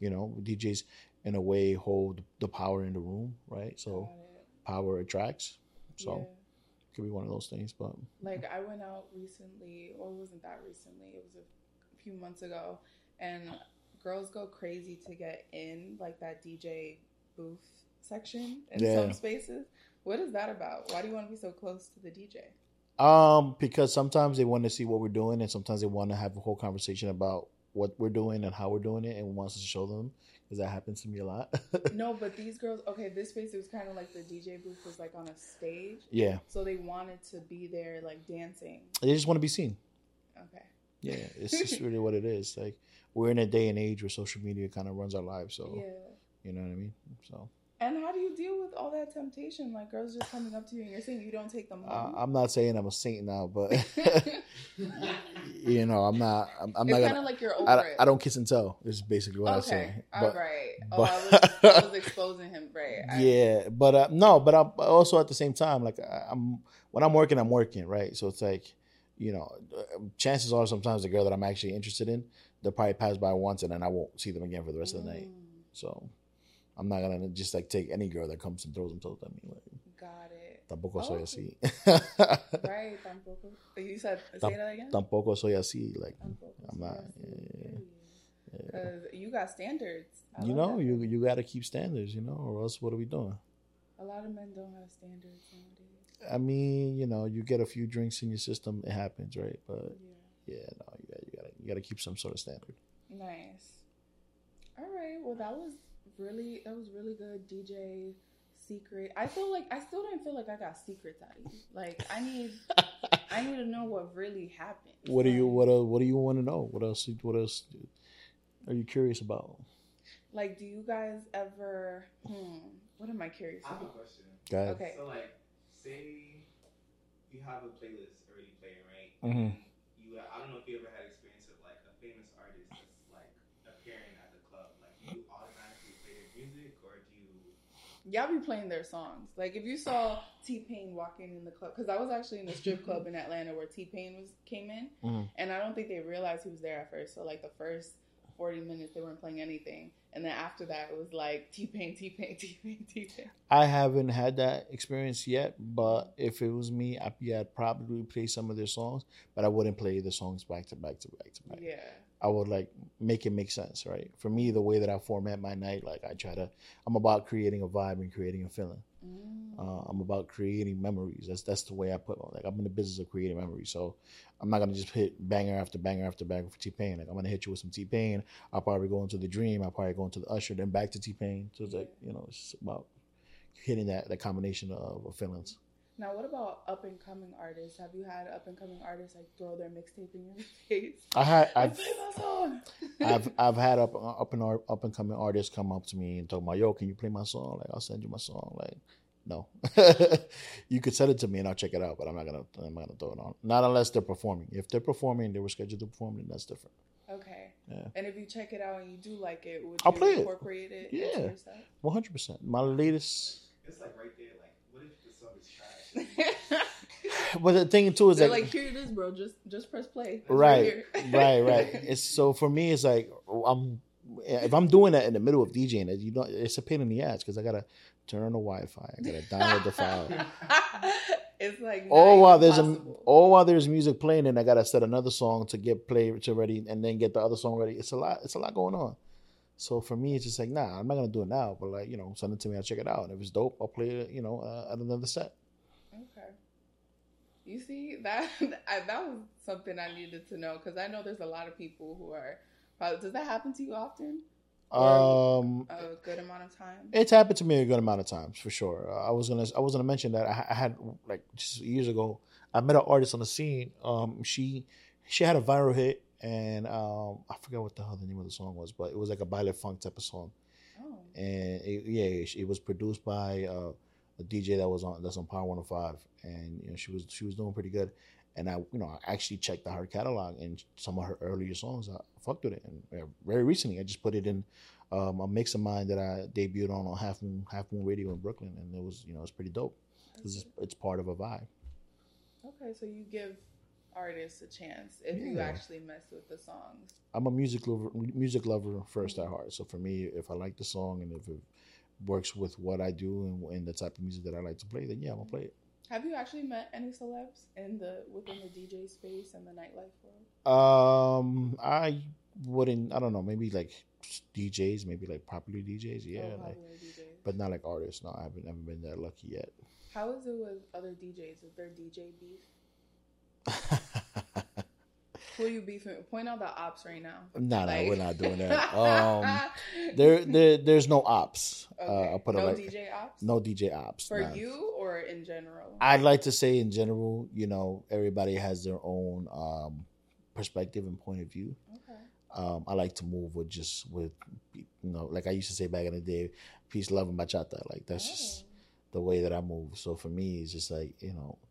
you know, DJs in a way hold the power in the room, right? So power attracts. So could be one of those things. But Like I went out recently, or it wasn't that recently. It was a few months ago, and girls go crazy to get in like that DJ booth section in Yeah. some spaces. What is that about? Why do you want to be so close to the DJ? um, because sometimes they want to see what we're doing, and sometimes they want to have a whole conversation about what we're doing and how we're doing it, and wants us to show them because that happens to me a lot. No, but these girls. Okay, this space it was kind of like the DJ booth was like on a stage, yeah, so they wanted to be there like dancing. they just want to be seen. Okay. Yeah, it's just really what it is. Like we're in a day and age where social media kind of runs our lives, so Yeah. you know what I mean. So And how do you deal with all that temptation? Like girls just coming up to you and you're saying you don't take them uh, home. I'm not saying I'm a saint now, but you know, I'm not. I'm, I'm it's not kind of like you're over I, it. I don't kiss and tell. Is basically what I'm okay. saying. All But right. Oh, I, was, I was exposing him. Right. I- yeah, but uh, no, but I'm also at the same time like I- I'm when I'm working, I'm working, right? So it's like, you know, chances are sometimes the girl that I'm actually interested in, they'll probably pass by once and then I won't see them again for the rest of the night. Mm, So I'm not gonna just like take any girl that comes and throws themselves at me. Like, got it. tampoco soy Oh. así. Right. Tampoco. You said say that again. tampoco soy así. Like, Tampoco I'm not. así. yeah, yeah. Because you got standards. I You know, that. you you got to keep standards, you know, or else what are we doing? A lot of men don't have standards nowadays. I mean, you know, you get a few drinks in your system, it happens, right? But Yeah. yeah, no, you got you got to you got to keep some sort of standard. Nice. All right. Well, that was really that was really good, DJ Secret. I feel like I still don't feel like I got secrets out of you. Like I need I need to know what really happened. What do you what uh, what do you want to know? What else what else are you curious about? Like, do you guys ever? Hmm. What am I curious I have a about? question. Go ahead. Okay. So like, say you have a playlist already playing, right? Mhm. You, I don't know if you ever had experience of like a famous artist that's like appearing at the club. Like, do you automatically play their music, or do you? Y'all be playing their songs. Like, if you saw T Pain walking in the club, because I was actually in a strip club in Atlanta where T Pain was came in, Mhm. and I don't think they realized he was there at first. So like the first forty minutes, they weren't playing anything, and then after that, it was like T Pain, T Pain, T Pain, T Pain. I haven't had that experience yet, but if it was me, I, yeah, I'd probably play some of their songs, but I wouldn't play the songs back to back to back to back. Yeah. I would like make it make sense, right? For me, the way that I format my night, like I try to, I'm about creating a vibe and creating a feeling. Mm. Uh, I'm about creating memories. That's that's the way I put. Like I'm in the business of creating memories. So I'm not gonna just hit banger after banger after banger for T Pain. Like I'm gonna hit you with some T Pain. I'll probably go into the Dream. I'll probably go into the Usher, then back to T Pain. So it's like you know, it's about hitting that that combination of, of feelings. Now, what about up and coming artists? Have you had up and coming artists like throw their mixtape in your face? I had I I've play my song. I've I've had up uh, up and up and coming artists come up to me and talk about, yo, can you play my song? Like I'll send you my song. Like no, you could send it to me and I'll check it out, but I'm not gonna I'm not gonna throw it on. Not unless they're performing. If they're performing, they were scheduled to perform, then that's different. Okay. Yeah. And if you check it out and you do like it, would I'll you play it. incorporate it? into Yeah. One hundred percent. My latest. It's like right there. Like, what if the song is trash? But the thing too is They're that like, here it is, bro. Just just press play. Right, here." right, right. It's so for me, it's like I'm if I'm doing that in the middle of DJing, it, you know, it's a pain in the ass because I gotta turn on the Wi-Fi, I gotta download the file. it's like not while there's a, possible. while there's music playing, and I gotta set another song to get play to ready, and then get the other song ready. It's a lot. It's a lot going on. So for me, it's just like, nah, I'm not gonna do it now. But like, you know, send it to me. I'll check it out. And if it's dope, I'll play it. You know, uh, at another set. You see that I, that was something I needed to know because I know there's a lot of people who are. Probably, does that happen to you often? Um, A good amount of time. It's happened to me a good amount of times for sure. Uh, I was gonna I was gonna mention that I, I had like just years ago. I met an artist on the scene. Um, she she had a viral hit, and um, I forget what the hell the name of the song was, but it was like a baile funk type of song. Oh. And it, yeah, it, it was produced by uh, a DJ that was on that's on Power 105, and you know she was she was doing pretty good. And I you know I actually checked out her catalog and some of her earlier songs. I fucked with it, and uh, very recently I just put it in um, a mix of mine that I debuted on on Half Moon Half Moon Radio in Brooklyn, and it was you know it's pretty dope because it's, it's part of a vibe. Okay, so you give artists a chance if you actually mess with the songs. I'm a music lover, music lover first at heart. So for me, if I like the song and if it works with what I do and, and the type of music that I like to play, then yeah, I'm gonna play it. Have you actually met any celebs in the within the DJ space and the nightlife world? Um, I wouldn't. I don't know. Maybe like DJs, maybe like popular DJs. Yeah, Or like, DJs? but not like artists. No, I haven't. Haven't been that lucky yet. How is it with other DJs? Is there DJ beef? Who you beefing? Point out the ops right now. nah, nah, Like- we're not doing that. Um, there, there, there's no ops. Uh, I'll put no like DJ ops no DJ ops for nah. you or in general. I'd like to say in general, you know, everybody has their own um, perspective and point of view. okay. Um, I like to move with just with, you know, like I used to say back in the day, peace, love, and bachata. Like that's just Oh. the way that I move. So for me, it's just like you know, uh,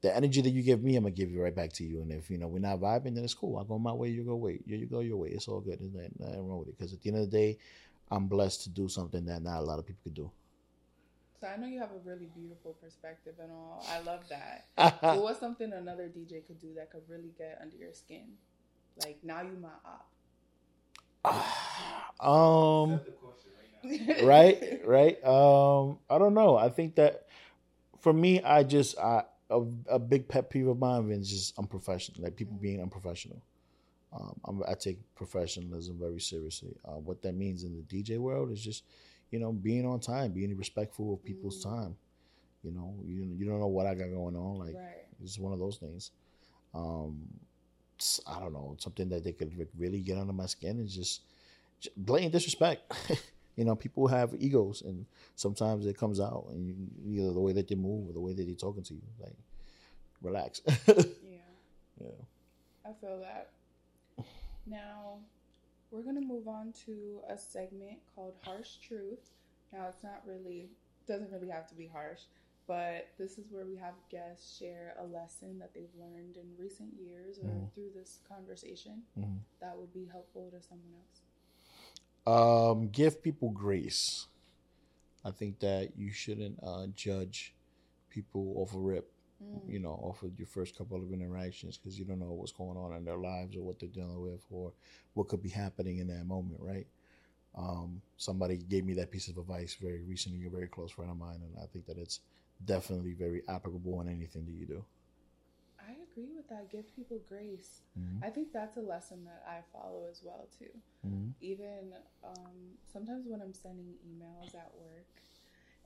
the energy that you give me, I'm gonna give you right back to you. And if you know we're not vibing, then it's cool. I go my way, you go way. You, you go your way. It's all good. There's nothing, nothing wrong with it. Because at the end of the day, I'm blessed to do something that not a lot of people could do. So I know you have a really beautiful perspective and all. I love that. but what's something another DJ could do that could really get under your skin? Like now you my op. um. Accept the question right now. right right um i don't know i think that for me i just i a, a big pet peeve of mine is just unprofessional like people being unprofessional. Um I'm, i take professionalism very seriously. Uh, what that means in the dj world is just you know being on time being respectful of people's Mm. time. You know you, you don't know what i got going on like right. it's one of those things. Um i don't know something that they could really get under my skin and just j- blatant disrespect you know people have egos and sometimes it comes out and you, either the way that they move or the way that they're talking to you like relax Yeah. yeah I feel that. Now, we're going to move on to a segment called Harsh Truth. Now, it's not really, doesn't really have to be harsh, but this is where we have guests share a lesson that they've learned in recent years or Mhm. through this conversation Mhm. that would be helpful to someone else. Um give people grace i think that you shouldn't uh judge people off a rip Mm. you know, off of your first couple of interactions because you don't know what's going on in their lives or what they're dealing with or what could be happening in that moment, right? Um, somebody gave me that piece of advice very recently, a very close friend of mine, and I think that it's definitely very applicable in anything that you do. Agree with that. Give people grace. Mhm. I think that's a lesson that I follow as well too. Mhm. even um, sometimes when I'm sending emails at work,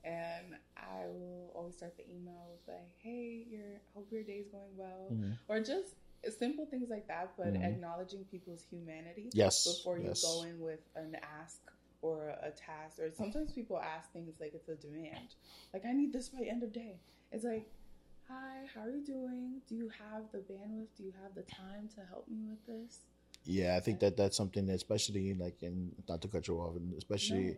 and I will always start the email with like, "Hey, your hope your day's going well," Mhm. or just simple things like that, but Mhm. acknowledging people's humanity Yes. before you go in with an ask or a task. Or sometimes people ask things like it's a demand, like I need this by end of day. It's like. Hi, how are you doing? Do you have the bandwidth? Do you have the time to help me with this? Yeah, I think that that's something that, especially like in not to cut you off, and especially No.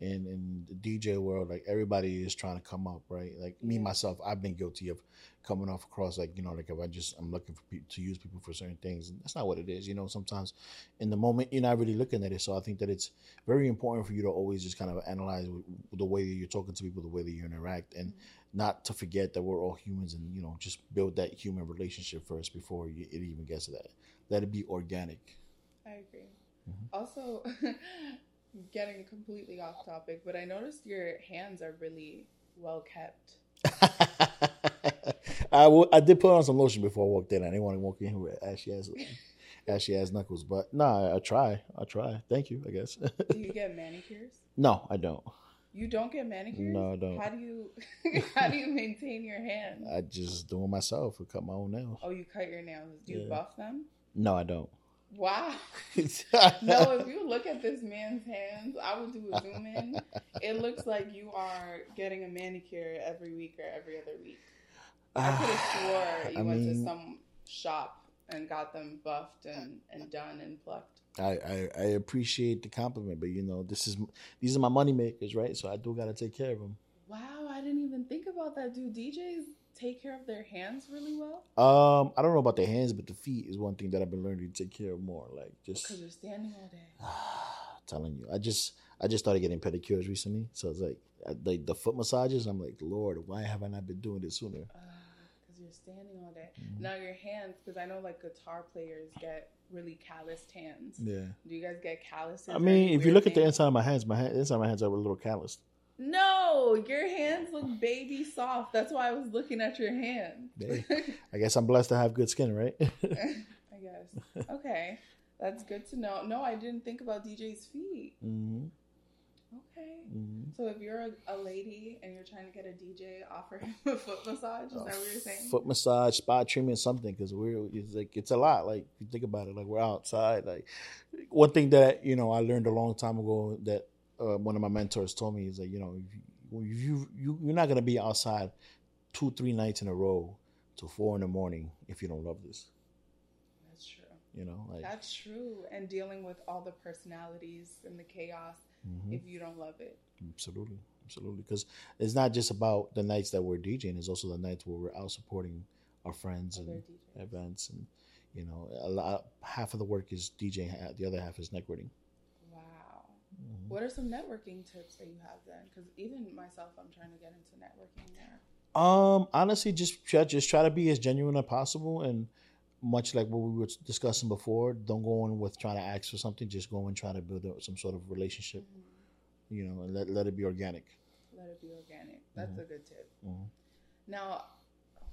in in the DJ world, like everybody is trying to come up, right? Like me myself, I've been guilty of coming off across like you know, like if I just I'm looking for pe- to use people for certain things, and that's not what it is. You know, sometimes in the moment you're not really looking at it. So I think that it's very important for you to always just kind of analyze w- the way that you're talking to people, the way that you interact, and mm-hmm. Not to forget that we're all humans, and you know, just build that human relationship first before you, it even gets to that. Let it be organic. I agree. Mhm. Also, getting completely off topic, but I noticed your hands are really well kept. I, w- I did put on some lotion before I walked in. I didn't want to walk in here with ashy ass, ashy ass knuckles. But nah, I, I try. I try. Thank you. I guess. Do you get manicures? no, I don't. You don't get manicures? No, I don't. How do you how do you maintain your hands? I just do it myself. I cut my own nails. Oh, you cut your nails. Do you Yeah. buff them? No, I don't. Wow. No, if you look at this man's hands, I would do a zoom in. It looks like you are getting a manicure every week or every other week. I could have swore you I went to some shop and got them buffed and, and done and plucked. I, I, I appreciate the compliment, but you know, this is these are my money makers, right? So I do got to take care of them. Wow, I didn't even think about that. Do DJs take care of their hands really well? Um, I don't know about the hands, but the feet is one thing that I've been learning to take care of more. Like just Because you're standing all day. telling you, I just I just started getting pedicures recently, so it's like like the foot massages. I'm like, Lord, why have I not been doing this sooner? Because you're standing all day. Mhm. Now your hands, because I know like guitar players get really calloused hands. Yeah, Do you guys get calluses? I mean, if you look at the inside of my hands, my hand, inside of my hands are a little calloused. No, your hands look baby soft. That's why I was looking at your hand. Hey, I guess I'm blessed to have good skin, right? I guess. Okay. That's good to know. No, I didn't think about DJ's feet. hmm Okay. hmm So if you're a, a lady and you're trying to get a DJ, offer him a foot massage. Is that what you're saying? Foot massage, spa treatment, something because we're it's like it's a lot. Like if you think about it, like we're outside. Like one thing that you know I learned a long time ago that uh, one of my mentors told me is that you know if you, if you you you're not gonna be outside two three nights in a row till four in the morning if you don't love this. That's true. You know, like That's true. And dealing with all the personalities and the chaos mhm. if you don't love it. Absolutely, absolutely. Because it's not just about the nights that we're DJing; it's also the nights where we're out supporting our friends Other and DJs. events, and you know, a lot. Half of the work is DJing, the other half is networking. Wow. Mhm. What are some networking tips that you have then? Because even myself, I'm trying to get into networking there. Um, honestly, just try, just try to be as genuine as possible, and much like what we were discussing before, don't go in with trying to ask for something. Just go and try to build some sort of relationship. Mhm. You know, and let let it be organic. Let it be organic. That's Mhm. a good tip. Mhm. Now,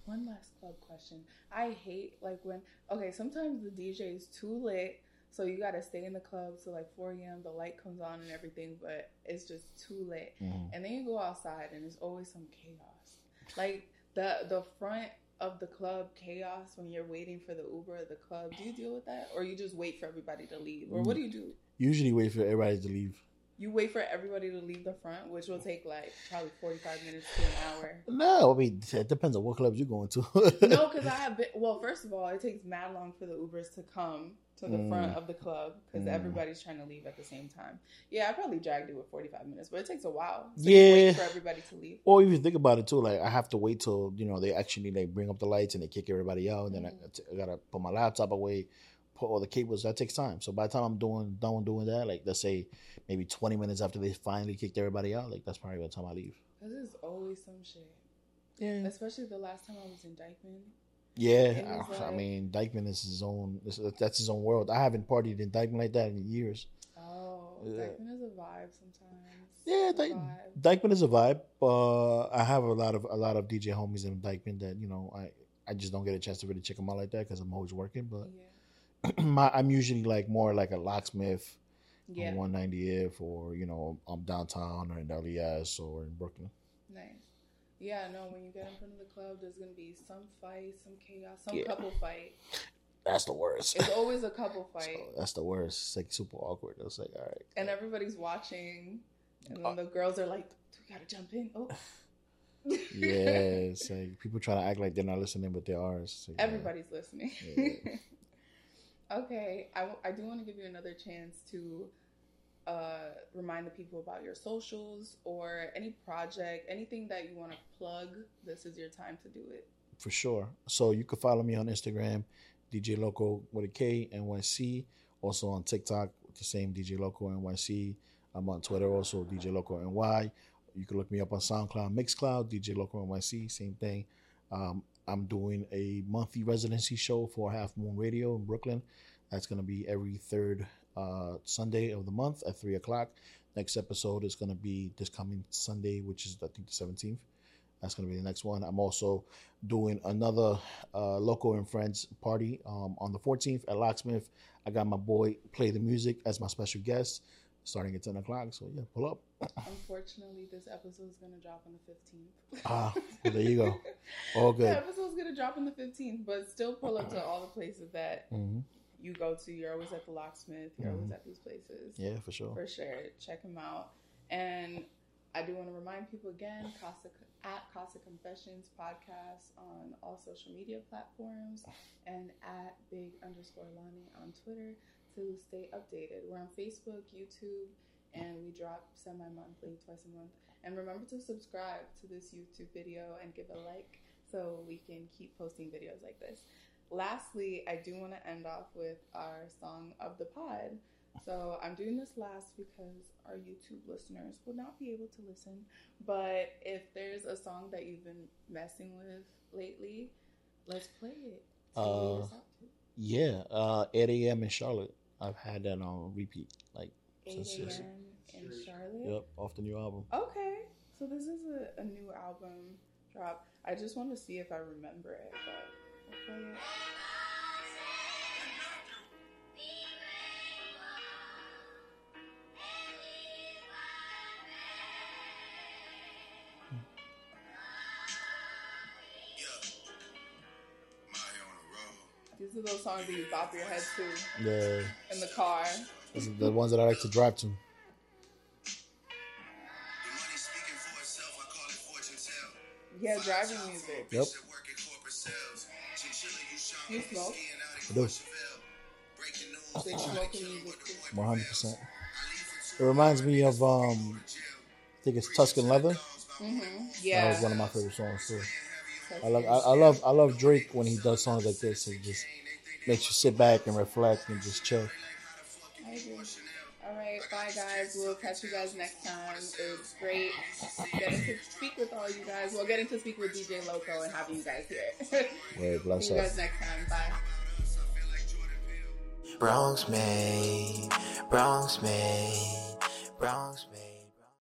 one last club question. I hate like when okay, sometimes the DJ is too lit, so you gotta stay in the club till like 4 a.m. The light comes on and everything, but it's just too lit. Mhm. And then you go outside and there's always some chaos. Like the the front of the club chaos when you're waiting for the Uber at the club. Do you deal with that, or you just wait for everybody to leave, or what do you do? Usually, wait for everybody to leave. You wait for everybody to leave the front, which will take like probably 45 minutes to an hour. No, I mean it depends on what clubs you're going to. No, because I have been. Well, first of all, it takes mad long for the Ubers to come to the Mm. front of the club because Mm. everybody's trying to leave at the same time. Yeah, I probably dragged it with forty five minutes, but it takes a while. So Yeah. for everybody to leave. Or you think about it too, like I have to wait till you know they actually like bring up the lights and they kick everybody out, and then I, I gotta put my laptop away, put all the cables. That takes time. So by the time I'm doing done doing that, like let's say maybe 20 minutes after they finally kicked everybody out, like that's probably the time I leave. Because there's always some shit. Yeah, Especially the last time I was in Dyckman. Yeah. It was I, I mean, Dyckman is his own. That's his own world. I haven't partied in Dyckman like that in years. Oh, Yeah. Dyckman is a vibe sometimes. Yeah, Dyke, vibe. Dyckman is a vibe. Uh, I have a lot of a lot of DJ homies in Dyckman that you know I I just don't get a chance to really check them out like that because I'm always working. But Yeah. my I'm usually like more like a locksmith Yeah. on 190th or you know I'm downtown or in LES or in Brooklyn. Nice. Yeah, no, when you get in front of the club, there's going to be some fight, some chaos, some Yeah. couple fight. That's the worst. It's always a couple fight. So that's the worst. It's like super awkward. It's like all right. and everybody's watching, and Uh, then the girls are like, we gotta jump in?" Oh, yeah, it's like people try to act like they're not listening, but they are. Like, yeah. Everybody's listening. Yeah. okay, I, w- I do want to give you another chance to uh, remind the people about your socials or any project, anything that you want to plug. This is your time to do it. for sure. So you can follow me on Instagram, DJ Loko with a K NYC. Also on TikTok with the same DJ Loko NYC. I'm on Twitter also DJ Loko NY. You can look me up on SoundCloud, Mixcloud, DJ Loko NYC, same thing. Um, I'm doing a monthly residency show for Half Moon Radio in Brooklyn. That's going to be every third uh, Sunday of the month at three o'clock. Next episode is going to be this coming Sunday, which is I think the 17th. That's going to be the next one. I'm also doing another uh, Loko and Friends party um, on the 14th at Locksmith. I got my boy Play the Music as my special guest starting at 10 o'clock. So, yeah, pull up. Unfortunately, this episode is going to drop on the 15th. Ah, well, there you go. All The episode is going to drop on the 15th, but still pull up to all the places that hmm you go to. You're always at the locksmith. You're always Mhm. at these places. Yeah, for sure. For sure. Check them out. And I do want to remind people again, Casa, at Casa Confessions podcast on all social media platforms and at big underscore Lonnie on Twitter to stay updated. We're on Facebook, YouTube, and we drop semi monthly, twice a month. And remember to subscribe to this YouTube video and give a like so we can keep posting videos like this. Lastly, I do want to end off with our song of the pod. So I'm doing this last because our YouTube listeners will not be able to listen. But if there's a song that you've been messing with lately, let's play it. See Uh, what it's up to. Yeah, uh, 8 a.m. in Charlotte. I've had that on repeat. Like, 8 since- since- a.m. in Charlotte. Yep, off the new album. Okay, so this is a, a new album drop. I just want to see if I remember it, but These are those songs that you bop your head to The in the car. these are the ones that I like to drive to. Yeah, driving music. Yep. You smoke? I do. Big smoking music too. One hundred percent. It reminds me of um, I think it's Tuscan Leather. Mm-hmm. Yeah, That was one of my favorite songs too. I love, I, I love, I love Drake when he does songs like this. It just makes you sit back and reflect and just chill. I agree. All right, bye guys. We'll catch you guys next time. It was great getting to speak with all you guys. Well, getting to speak with DJ Loko and having you guys here. Word, bless See you guys next time. Bye. Bronx made, Bronx made, Bronx made.